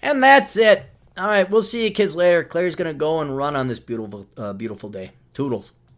And that's it. All right, we'll see you kids later. Claire's gonna go and run on this beautiful uh, beautiful day. Toodles.